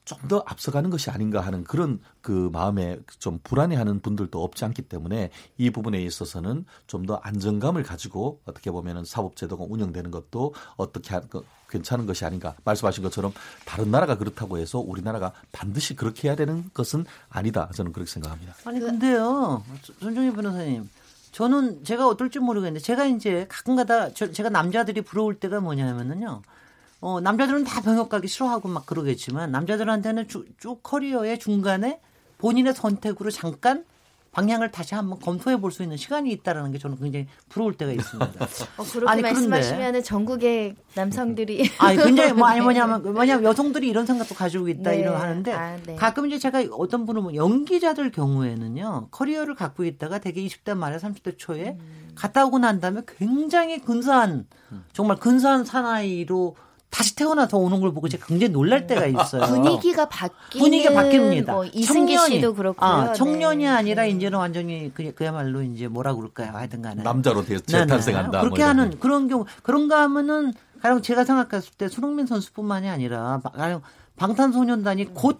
좀 더 앞서가는 것이 아닌가 하는 그런 그 마음에 좀 불안해하는 분들도 없지 않기 때문에 이 부분에 있어서는 좀 더 안정감을 가지고 어떻게 보면은 사법제도가 운영되는 것도 어떻게 하, 그, 괜찮은 것이 아닌가 말씀하신 것처럼 다른 나라가 그렇다고 해서 우리나라가 반드시 그렇게 해야 되는 것은 아니다 저는 그렇게 생각합니다. 아니 근데요, 손정희 변호사님, 저는 제가 어떨지 모르겠는데 제가 이제 가끔가다 저, 제가 남자들이 부러울 때가 뭐냐면은요. 어, 남자들은 다 병역 가기 싫어하고 막 그러겠지만 남자들한테는 쭉, 쭉 커리어의 중간에 본인의 선택으로 잠깐 방향을 다시 한번 검토해 볼 수 있는 시간이 있다라는 게 저는 굉장히 부러울 때가 있습니다. 어, 그렇게 아니, 말씀하시면 전국의 남성들이 아니 굉장히 뭐 아니 뭐냐면 뭐냐면 여성들이 이런 생각도 가지고 있다 네. 이런 하는데 아, 네. 가끔 이제 제가 어떤 분은 뭐 연기자들 경우에는요 커리어를 갖고 있다가 되게 20대 말에 30대 초에 음. 갔다 오고 난 다음에 굉장히 근사한 정말 근사한 사나이로 다시 태어나서 오는 걸 보고 제가 굉장히 놀랄 때가 있어요. 분위기가 바뀌는 분위기가 바뀝니다. 뭐 이승기 씨도 그렇고요. 아, 청년이 네. 아니라 이제는 완전히 그, 그야말로 이제 뭐라 그럴까요? 하여튼 간에. 남자로 대- 네네. 재탄생한다. 뭐 그렇게 하는 거. 그런 경우 그런가 하면은 가령 제가 생각했을 때 손흥민 선수뿐만이 아니라 바- 가령 방탄소년단이 곧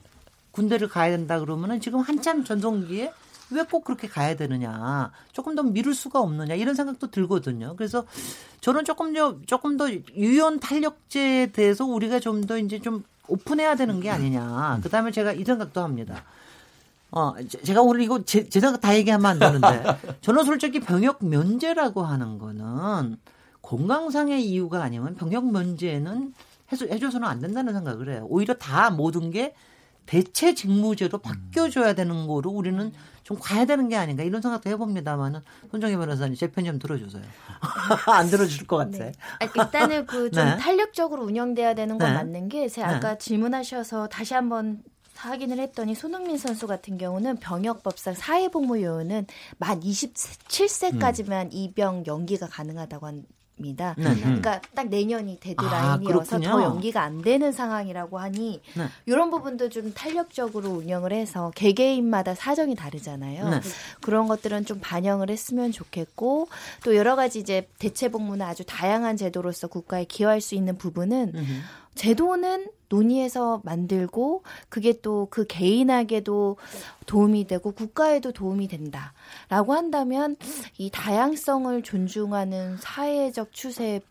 군대를 가야 된다 그러면은 지금 한참 전성기에 왜 꼭 그렇게 가야 되느냐 조금 더 미룰 수가 없느냐 이런 생각도 들거든요. 그래서 저는 조금 더 조금 더 유연 탄력제에 대해서 우리가 좀 더 이제 좀 오픈해야 되는 게 아니냐. 그다음에 제가 이 생각도 합니다. 어, 제- 제가 오늘 이거 제, 제 생각 다 얘기하면 안 되는데 저는 솔직히 병역 면제라고 하는 거는 건강상의 이유가 아니면 병역 면제는 해줘서는 안 된다는 생각을 해요. 오히려 다 모든 게 대체 직무제로 바뀌어줘야 되는 거로 우리는 좀 가야 되는 게 아닌가 이런 생각도 해봅니다만은 손정혜 변호사님 제 편 좀 들어주세요. 안 들어줄 것 같아. 네. 아, 일단은 그좀 네. 탄력적으로 운영돼야 되는 건 네. 맞는 게 제가 네. 아까 질문하셔서 다시 한번 확인을 했더니 손흥민 선수 같은 경우는 병역법상 사회복무 요원은 만 27세까지만 입영 연기가 가능하다고 합니다. 네, 네. 그러니까 딱 내년이 아, 데드라인이어서 그렇군요. 더 연기가 안 되는 상황이라고 하니 네. 이런 부분도 좀 탄력적으로 운영을 해서 개개인마다 사정이 다르잖아요. 네. 그런 것들은 좀 반영을 했으면 좋겠고 또 여러 가지 이제 대체 복무나 아주 다양한 제도로서 국가에 기여할 수 있는 부분은. 제도는 논의해서 만들고 그게 또 그 개인에게도 도움이 되고 국가에도 도움이 된다라고 한다면 이 다양성을 존중하는 사회적 추세에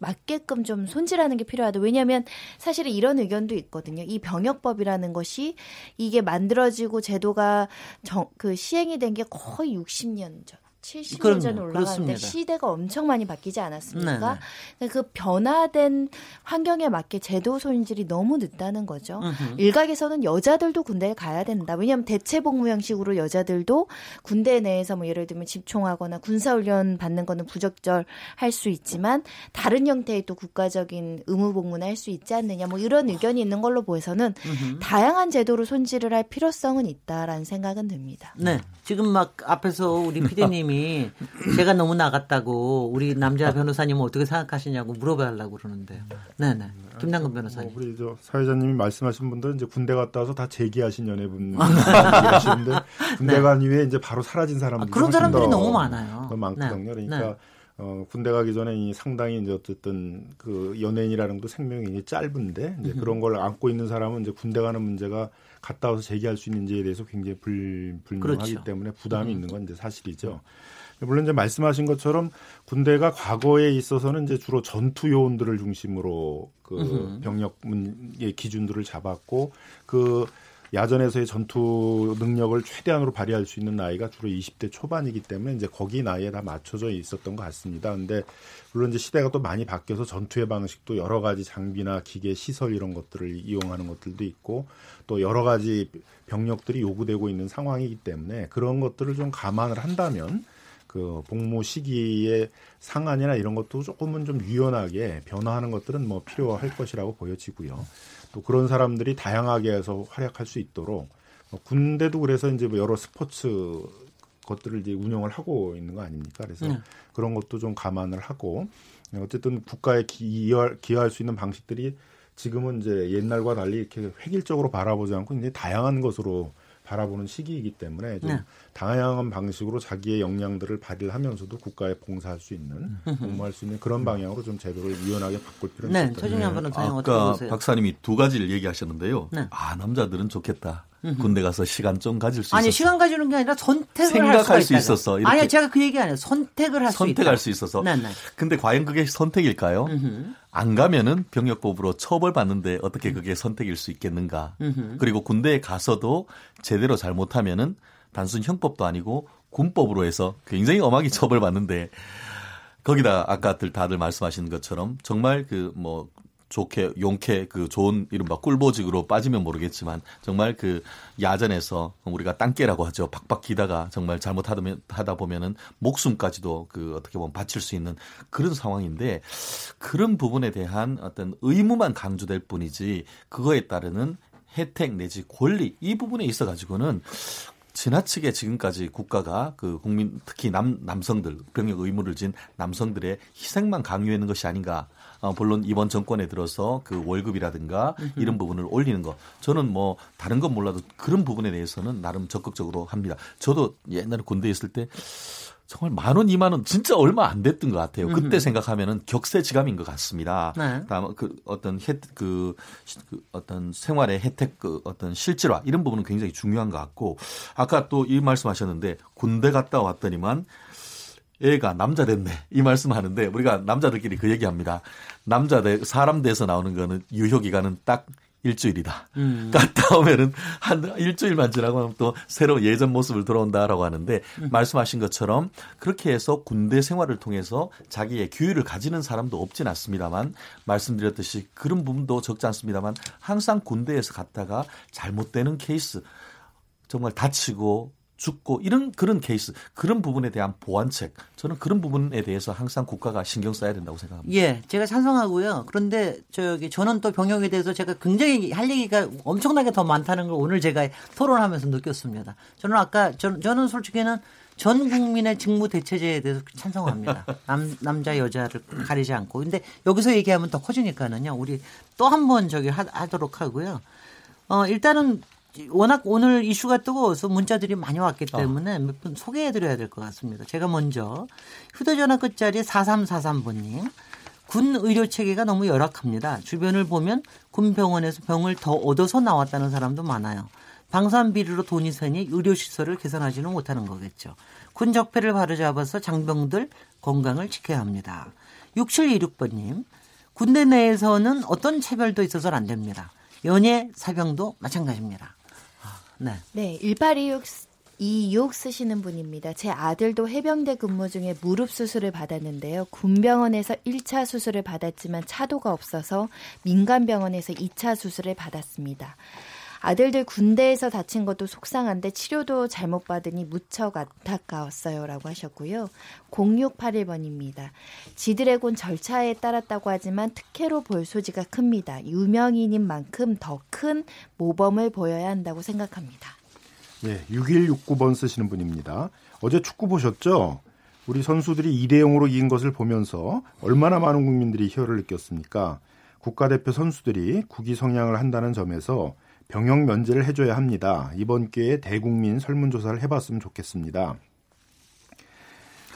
맞게끔 좀 손질하는 게 필요하다. 왜냐하면 사실은 이런 의견도 있거든요. 이 병역법이라는 것이 이게 만들어지고 제도가 정, 그 시행이 된 게 거의 60년 전. 70년 그럼요. 전에 올라가는데 그렇습니다. 시대가 엄청 많이 바뀌지 않았습니까? 네네. 그 변화된 환경에 맞게 제도 손질이 너무 늦다는 거죠. 음흠. 일각에서는 여자들도 군대에 가야 된다. 왜냐하면 대체 복무 형식으로 여자들도 군대 내에서 뭐 예를 들면 집총하거나 군사훈련 받는 거는 부적절할 수 있지만 다른 형태의 또 국가적인 의무 복무나 할 수 있지 않느냐. 뭐 이런 의견이 있는 걸로 보여서는 다양한 제도로 손질을 할 필요성은 있다라는 생각은 듭니다. 네. 지금 막 앞에서 우리 피디 님이 제가 너무 나갔다고 우리 남자 변호사님은 어떻게 생각하시냐고 물어봐달라고 그러는데요. 네네. 김남근 변호사님. 뭐 우리 저 사회자님이 말씀하신 분들은 이제 군대 갔다 와서 다 재기하신 연애분 얘기하시는데 군대 네. 간 이후에 이제 바로 사라진 아, 사람들이 그런 사람들이 더 너무 많아요. 많거든요. 네. 그러니까 네. 어, 군대 가기 전에 이 상당히 이제 어쨌든 그 연예인이라는 것도 생명이 짧은데 이제 그런 걸 안고 있는 사람은 이제 군대 가는 문제가 갔다 와서 재기할 수 있는지에 대해서 굉장히 불, 불명하기 그렇죠. 때문에 부담이 있는 건 이제 사실이죠. 물론 이제 말씀하신 것처럼 군대가 과거에 있어서는 이제 주로 전투 요원들을 중심으로 그 병력 문의 기준들을 잡았고 그 야전에서의 전투 능력을 최대한으로 발휘할 수 있는 나이가 주로 20대 초반이기 때문에 이제 거기 나이에 다 맞춰져 있었던 것 같습니다. 근데 물론 이제 시대가 또 많이 바뀌어서 전투의 방식도 여러 가지 장비나 기계 시설 이런 것들을 이용하는 것들도 있고 또 여러 가지 병력들이 요구되고 있는 상황이기 때문에 그런 것들을 좀 감안을 한다면 그 복무 시기의 상한이나 이런 것도 조금은 좀 유연하게 변화하는 것들은 뭐 필요할 것이라고 보여지고요. 또 그런 사람들이 다양하게 해서 활약할 수 있도록 뭐 군대도 그래서 이제 뭐 여러 스포츠 것들을 이제 운영을 하고 있는 거 아닙니까? 그래서 네. 그런 것도 좀 감안을 하고 어쨌든 국가에 기여할, 기여할 수 있는 방식들이 지금은 이제 옛날과 달리 이렇게 획일적으로 바라보지 않고 굉장히 다양한 것으로 바라보는 시기이기 때문에 좀 네. 다양한 방식으로 자기의 역량들을 발휘하면서도 국가에 봉사할 수 있는 복무할 수 있는 그런 방향으로 좀 제도를 유연하게 바꿀 필요는 네. 것 최진영 같아요. 변호사님 어떻게 아까 보세요? 박사님이 두 가지를 얘기하셨는데요. 네. 아 남자들은 좋겠다. 군대 가서 시간 좀 가질 수 아니 있어서 시간 가지는 게 아니라 선택을 생각할 할 수. 있었어, 이렇게. 아니요, 제가 그 얘기 안 해요. 선택을 할 수 있다. 선택할 수 있어서. 네, 네. 근데 과연 그게 선택일까요? 안 가면은 병역법으로 처벌받는데 어떻게 그게 선택일 수 있겠는가? 그리고 군대에 가서도 제대로 잘못하면은 단순 형법도 아니고 군법으로 해서 굉장히 엄하게 처벌받는데 거기다 아까들 다들 말씀하시는 것처럼 정말 그 뭐 좋게 용케 그 좋은 이른바 꿀보직으로 빠지면 모르겠지만 정말 그 야전에서 우리가 땅깨라고 하죠 박박 기다가 정말 잘못하다 하다 보면은 목숨까지도 그 어떻게 보면 바칠 수 있는 그런 상황인데 그런 부분에 대한 어떤 의무만 강조될 뿐이지 그거에 따르는 혜택 내지 권리 이 부분에 있어 가지고는 지나치게 지금까지 국가가 그 국민 특히 남 남성들 병역 의무를 진 남성들의 희생만 강요하는 것이 아닌가. 어, 물론 이번 정권에 들어서 그 월급이라든가 이런 부분을 올리는 거 저는 뭐 다른 건 몰라도 그런 부분에 대해서는 나름 적극적으로 합니다. 저도 옛날에 군대에 있을 때 정말 만 원, 이만 원 진짜 얼마 안 됐던 것 같아요. 그때 음. 생각하면은 격세지감인 것 같습니다. 네. 다음 그 어떤 혜그 그 어떤 생활의 혜택 그 어떤 실질화 이런 부분은 굉장히 중요한 것 같고 아까 또 이 말씀하셨는데 군대 갔다 왔더니만 애가 남자 됐네 이 말씀하는데 우리가 남자들끼리 그 얘기합니다. 남자 대 사람 돼서 나오는 거는 유효 기간은 딱 일주일이다. 음. 갔다 오면은 한 일주일만 지나고 하면 또 새로 예전 모습을 돌아온다라고 하는데 음. 말씀하신 것처럼 그렇게 해서 군대 생활을 통해서 자기의 규율을 가지는 사람도 없진 않습니다만 말씀드렸듯이 그런 부분도 적지 않습니다만 항상 군대에서 갔다가 잘못되는 케이스 정말 다치고 죽고 이런 그런 케이스 그런 부분에 대한 보완책 저는 그런 부분에 대해서 항상 국가가 신경 써야 된다고 생각합니다. 예, 제가 찬성하고요. 그런데 저기 저는 또 병역에 대해서 제가 굉장히 할 얘기가 엄청나게 더 많다는 걸 오늘 제가 토론하면서 느꼈습니다. 저는 아까 저, 저는 솔직히는 전 국민의 직무 대체제에 대해서 찬성합니다. 남, 남자 여자를 가리지 않고. 근데 여기서 얘기하면 더 커지니까는요. 우리 또 한 번 저기 하, 하도록 하고요. 어, 일단은 워낙 오늘 이슈가 뜨거워서 문자들이 많이 왔기 어. 때문에 어. 몇분 소개해드려야 될 것 같습니다. 제가 먼저 휴대전화 끝자리 4343번님. 군 의료 체계가 너무 열악합니다. 주변을 보면 군 병원에서 병을 더 얻어서 나왔다는 사람도 많아요. 방산비리로 돈이 새니 의료시설을 개선하지는 못하는 거겠죠. 군 적폐를 바로잡아서 장병들 건강을 지켜야 합니다. 6726번님. 군대 내에서는 어떤 차별도 있어서는 안 됩니다. 연예 사병도 마찬가지입니다. 네. 네, 1826 26 쓰시는 분입니다. 제 아들도 해병대 근무 중에 무릎 수술을 받았는데요. 군병원에서 1차 수술을 받았지만 차도가 없어서 민간병원에서 2차 수술을 받았습니다. 아들들 군대에서 다친 것도 속상한데 치료도 잘못 받으니 무척 안타까웠어요. 라고 하셨고요. 0681번입니다. 지드래곤 절차에 따랐다고 하지만 특혜로 볼 소지가 큽니다. 유명인인 만큼 더 큰 모범을 보여야 한다고 생각합니다. 예, 6169번 쓰시는 분입니다. 어제 축구 보셨죠? 우리 선수들이 2대 0으로 이긴 것을 보면서 얼마나 많은 국민들이 희열을 느꼈습니까? 국가대표 선수들이 국위 성향을 한다는 점에서 병역 면제를 해줘야 합니다. 이번 기회에 대국민 설문조사를 해봤으면 좋겠습니다.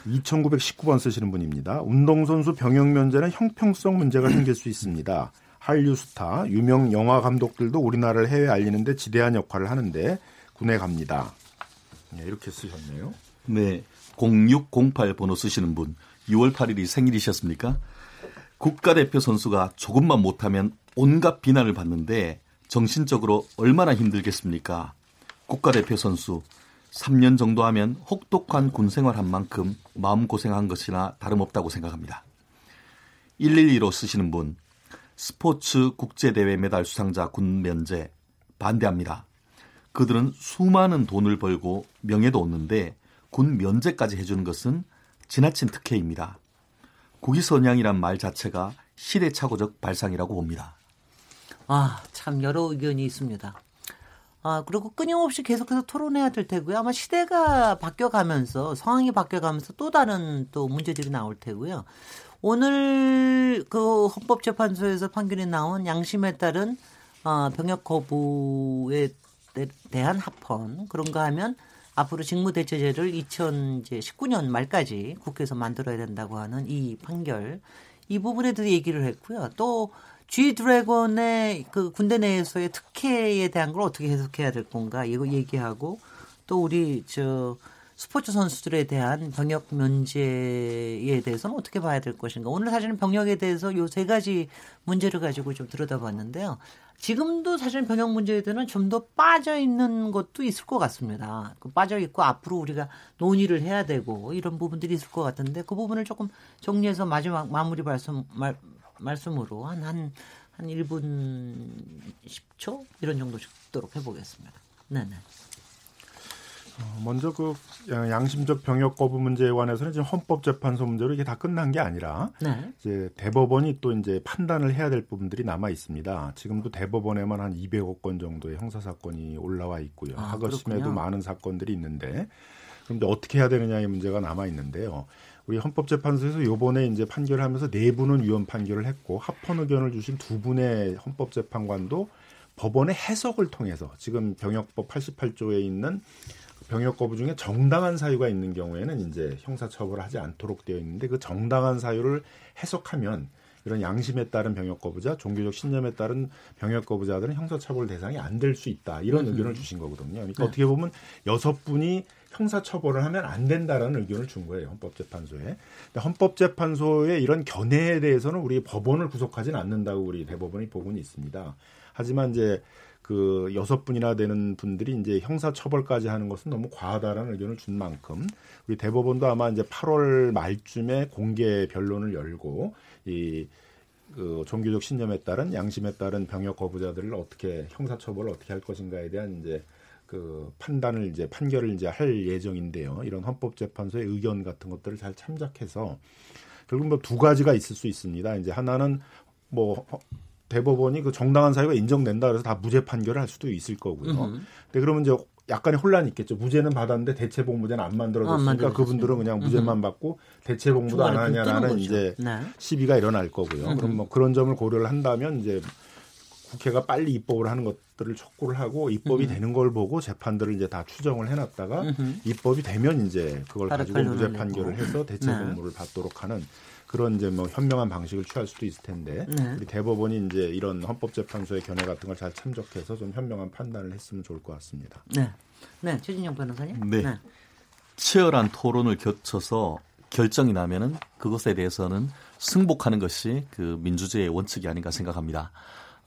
2919번 쓰시는 분입니다. 운동선수 병역 면제는 형평성 문제가 생길 수 있습니다. 한류 스타, 유명 영화 감독들도 우리나라를 해외 알리는데 지대한 역할을 하는데 군에 갑니다. 네, 이렇게 쓰셨네요. 네. 0608 번호 쓰시는 분. 6월 8일이 생일이셨습니까? 국가대표 선수가 조금만 못하면 온갖 비난을 받는데 정신적으로 얼마나 힘들겠습니까? 국가대표 선수 3년 정도 하면 혹독한 군 생활한 만큼 마음고생한 것이나 다름없다고 생각합니다. 112로 쓰시는 분 스포츠 국제대회 메달 수상자 군 면제 반대합니다. 그들은 수많은 돈을 벌고 명예도 얻는데 군 면제까지 해주는 것은 지나친 특혜입니다. 국위선양이란 말 자체가 시대착오적 발상이라고 봅니다. 아, 참 여러 의견이 있습니다. 아, 그리고 끊임없이 계속해서 토론해야 될 테고요. 아마 시대가 바뀌어가면서 상황이 바뀌어가면서 또 다른 또 문제들이 나올 테고요. 오늘 그 헌법재판소에서 판결이 나온 양심에 따른 어, 병역 거부에 대한 합헌 그런가 하면 앞으로 직무대체제를 2019년 말까지 국회에서 만들어야 된다고 하는 이 판결 이 부분에 대해서 얘기를 했고요. 또 G 드래곤의 그 군대 내에서의 특혜에 대한 걸 어떻게 해석해야 될 건가 이거 얘기하고 또 우리 저 스포츠 선수들에 대한 병역 면제에 대해서는 어떻게 봐야 될 것인가. 오늘 사실은 병역에 대해서 요 세 가지 문제를 가지고 좀 들여다봤는데요. 지금도 사실 병역 문제에 대해서는 좀 더 빠져 있는 것도 있을 것 같습니다. 그 빠져 있고 앞으로 우리가 논의를 해야 되고 이런 부분들이 있을 것 같은데 그 부분을 조금 정리해서 마지막 마무리 말씀 말, 말씀으로 한 한 한 1분 10초 이런 정도 듣도록 해보겠습니다. 네네. 어, 먼저 그 양심적 병역 거부 문제에 관해서는 지금 헌법재판소 문제로 이게 다 끝난 게 아니라 네. 이제 대법원이 또 이제 판단을 해야 될 부분들이 남아 있습니다. 지금도 대법원에만 한 200억 건 정도의 형사 사건이 올라와 있고요. 아, 하거심에도 많은 사건들이 있는데 이제 어떻게 해야 되느냐의 문제가 남아 있는데요. 우리 헌법재판소에서 요번에 이제 판결을 하면서 내부는 네 위헌 판결을 했고 합헌 의견을 주신 두 분의 헌법재판관도 법원의 해석을 통해서 지금 병역법 88조에 있는 병역 거부 중에 정당한 사유가 있는 경우에는 이제 형사 처벌을 하지 않도록 되어 있는데 그 정당한 사유를 해석하면 이런 양심에 따른 병역 거부자, 종교적 신념에 따른 병역 거부자들은 형사 처벌 대상이 안 될 수 있다. 이런 음. 의견을 주신 거거든요. 그러니까 네. 어떻게 보면 여섯 분이 형사 처벌을 하면 안 된다라는 의견을 준 거예요. 헌법재판소에. 헌법재판소의 이런 견해에 대해서는 우리 법원을 구속하지는 않는다고 우리 대법원이 보고는 있습니다. 하지만 이제 그 여섯 분이나 되는 분들이 이제 형사 처벌까지 하는 것은 너무 과하다라는 의견을 준 만큼 우리 대법원도 아마 이제 8월 말쯤에 공개 변론을 열고 이 그 종교적 신념에 따른 양심에 따른 병역 거부자들을 어떻게 형사 처벌을 어떻게 할 것인가에 대한 이제 그 판단을 이제 판결을 이제 할 예정인데요. 이런 헌법재판소의 의견 같은 것들을 잘 참작해서 결국 뭐 두 가지가 있을 수 있습니다. 이제 하나는 뭐 대법원이 그 정당한 사유가 인정된다 그래서 다 무죄 판결을 할 수도 있을 거고요. 으흠. 근데 그러면 이제 약간의 혼란이 있겠죠. 무죄는 받았는데 대체 복무제는 안 만들어졌으니까 안 그분들은 그냥 무죄만 받고 대체 복무도 안 하냐라는 이제 네. 시비가 일어날 거고요. 으흠. 그럼 뭐 그런 점을 고려를 한다면 이제 국회가 빨리 입법을 하는 것들을 촉구를 하고 입법이 되는 걸 보고 재판들을 이제 다 추정을 해놨다가 입법이 되면 이제 그걸 가지고 무죄 판결을 해서 대체 네. 복무를 받도록 하는 그런 이제 뭐 현명한 방식을 취할 수도 있을 텐데 네. 우리 대법원이 이제 이런 헌법재판소의 견해 같은 걸 잘 참조해서 좀 현명한 판단을 했으면 좋을 것 같습니다. 네, 네, 최진영 변호사님. 네. 네. 치열한 토론을 거쳐서 결정이 나면은 그것에 대해서는 승복하는 것이 그 민주주의의 원칙이 아닌가 생각합니다.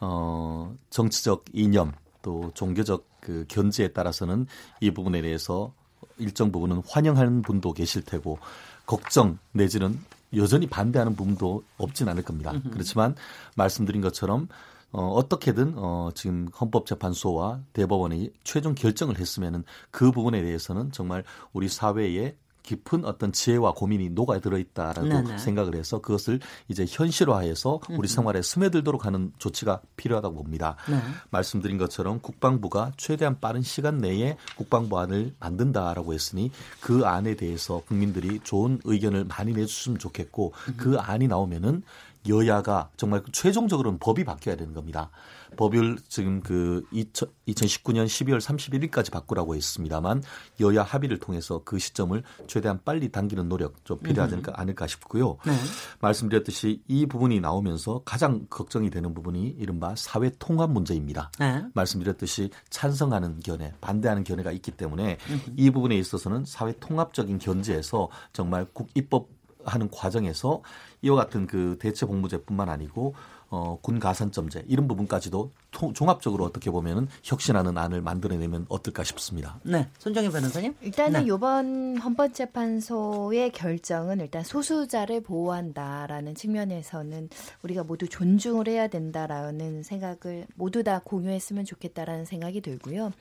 어, 정치적 이념 또 종교적 그 견지에 따라서는 이 부분에 대해서 일정 부분은 환영하는 분도 계실 테고 걱정 내지는 여전히 반대하는 부분도 없진 않을 겁니다. 으흠. 그렇지만 말씀드린 것처럼 어, 어떻게든 어, 지금 헌법재판소와 대법원이 최종 결정을 했으면은 그 부분에 대해서는 정말 우리 사회에 깊은 어떤 지혜와 고민이 녹아 들어 있다라고 네네. 생각을 해서 그것을 이제 현실화해서 우리 생활에 스며들도록 하는 조치가 필요하다고 봅니다. 네. 말씀드린 것처럼 국방부가 최대한 빠른 시간 내에 국방부안을 만든다라고 했으니 그 안에 대해서 국민들이 좋은 의견을 많이 내주셨으면 좋겠고 그 안이 나오면은 여야가 정말 최종적으로는 법이 바뀌어야 되는 겁니다. 법을 지금 그 2019년 12월 31일까지 바꾸라고 했습니다만 여야 합의를 통해서 그 시점을 최대한 빨리 당기는 노력 좀 필요하지 음. 않을까 싶고요. 네. 말씀드렸듯이 이 부분이 나오면서 가장 걱정이 되는 부분이 이른바 사회 통합 문제입니다. 네. 말씀드렸듯이 찬성하는 견해, 반대하는 견해가 있기 때문에 음. 이 부분에 있어서는 사회 통합적인 견지에서 정말 국 입법 하는 과정에서 이와 같은 그 대체 공무제뿐만 아니고 어, 군 가산점제 이런 부분까지도 통, 종합적으로 어떻게 보면은 혁신하는 안을 만들어내면 어떨까 싶습니다. 네, 손정희 변호사님. 일단은 네. 이번 헌법재판소의 결정은 일단 소수자를 보호한다라는 측면에서는 우리가 모두 존중을 해야 된다라는 생각을 모두 다 공유했으면 좋겠다라는 생각이 들고요.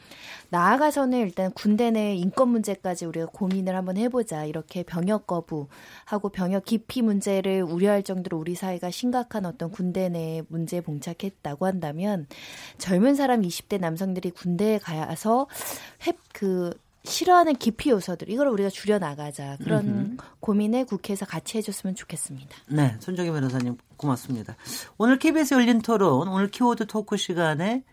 나아가서는 일단 군대 내 인권 문제까지 우리가 고민을 한번 해보자. 이렇게 병역 거부하고 병역 기피 문제를 우려할 정도로 우리 사회가 심각한 어떤 군대 내 문제에 봉착했다고 한다면 젊은 사람 20대 남성들이 군대에 가서 그 싫어하는 기피 요소들 이걸 우리가 줄여 나가자 그런 음흠. 고민에 국회에서 같이 해줬으면 좋겠습니다. 네, 손정희 변호사님 고맙습니다. 오늘 KBS 열린 토론 오늘 키워드 토크 시간에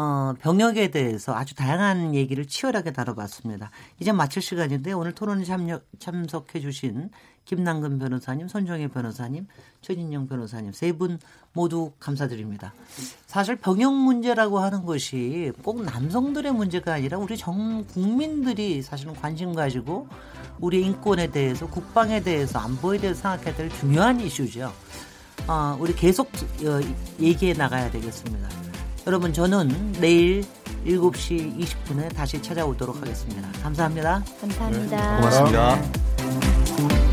어, 병역에 대해서 아주 다양한 얘기를 치열하게 다뤄봤습니다. 이제 마칠 시간인데 오늘 토론에 참여, 참석해 주신 김남근 변호사님, 손정혜 변호사님, 최진영 변호사님 세 분 모두 감사드립니다. 사실 병역 문제라고 하는 것이 꼭 남성들의 문제가 아니라 우리 전 국민들이 사실은 관심 가지고 우리 인권에 대해서 국방에 대해서 안보에 대해서 생각해야 될 중요한 이슈죠. 어, 우리 계속 어, 얘기해 나가야 되겠습니다. 여러분 저는 내일 7시 20분에 다시 찾아오도록 하겠습니다. 감사합니다. 감사합니다. 네, 고맙습니다.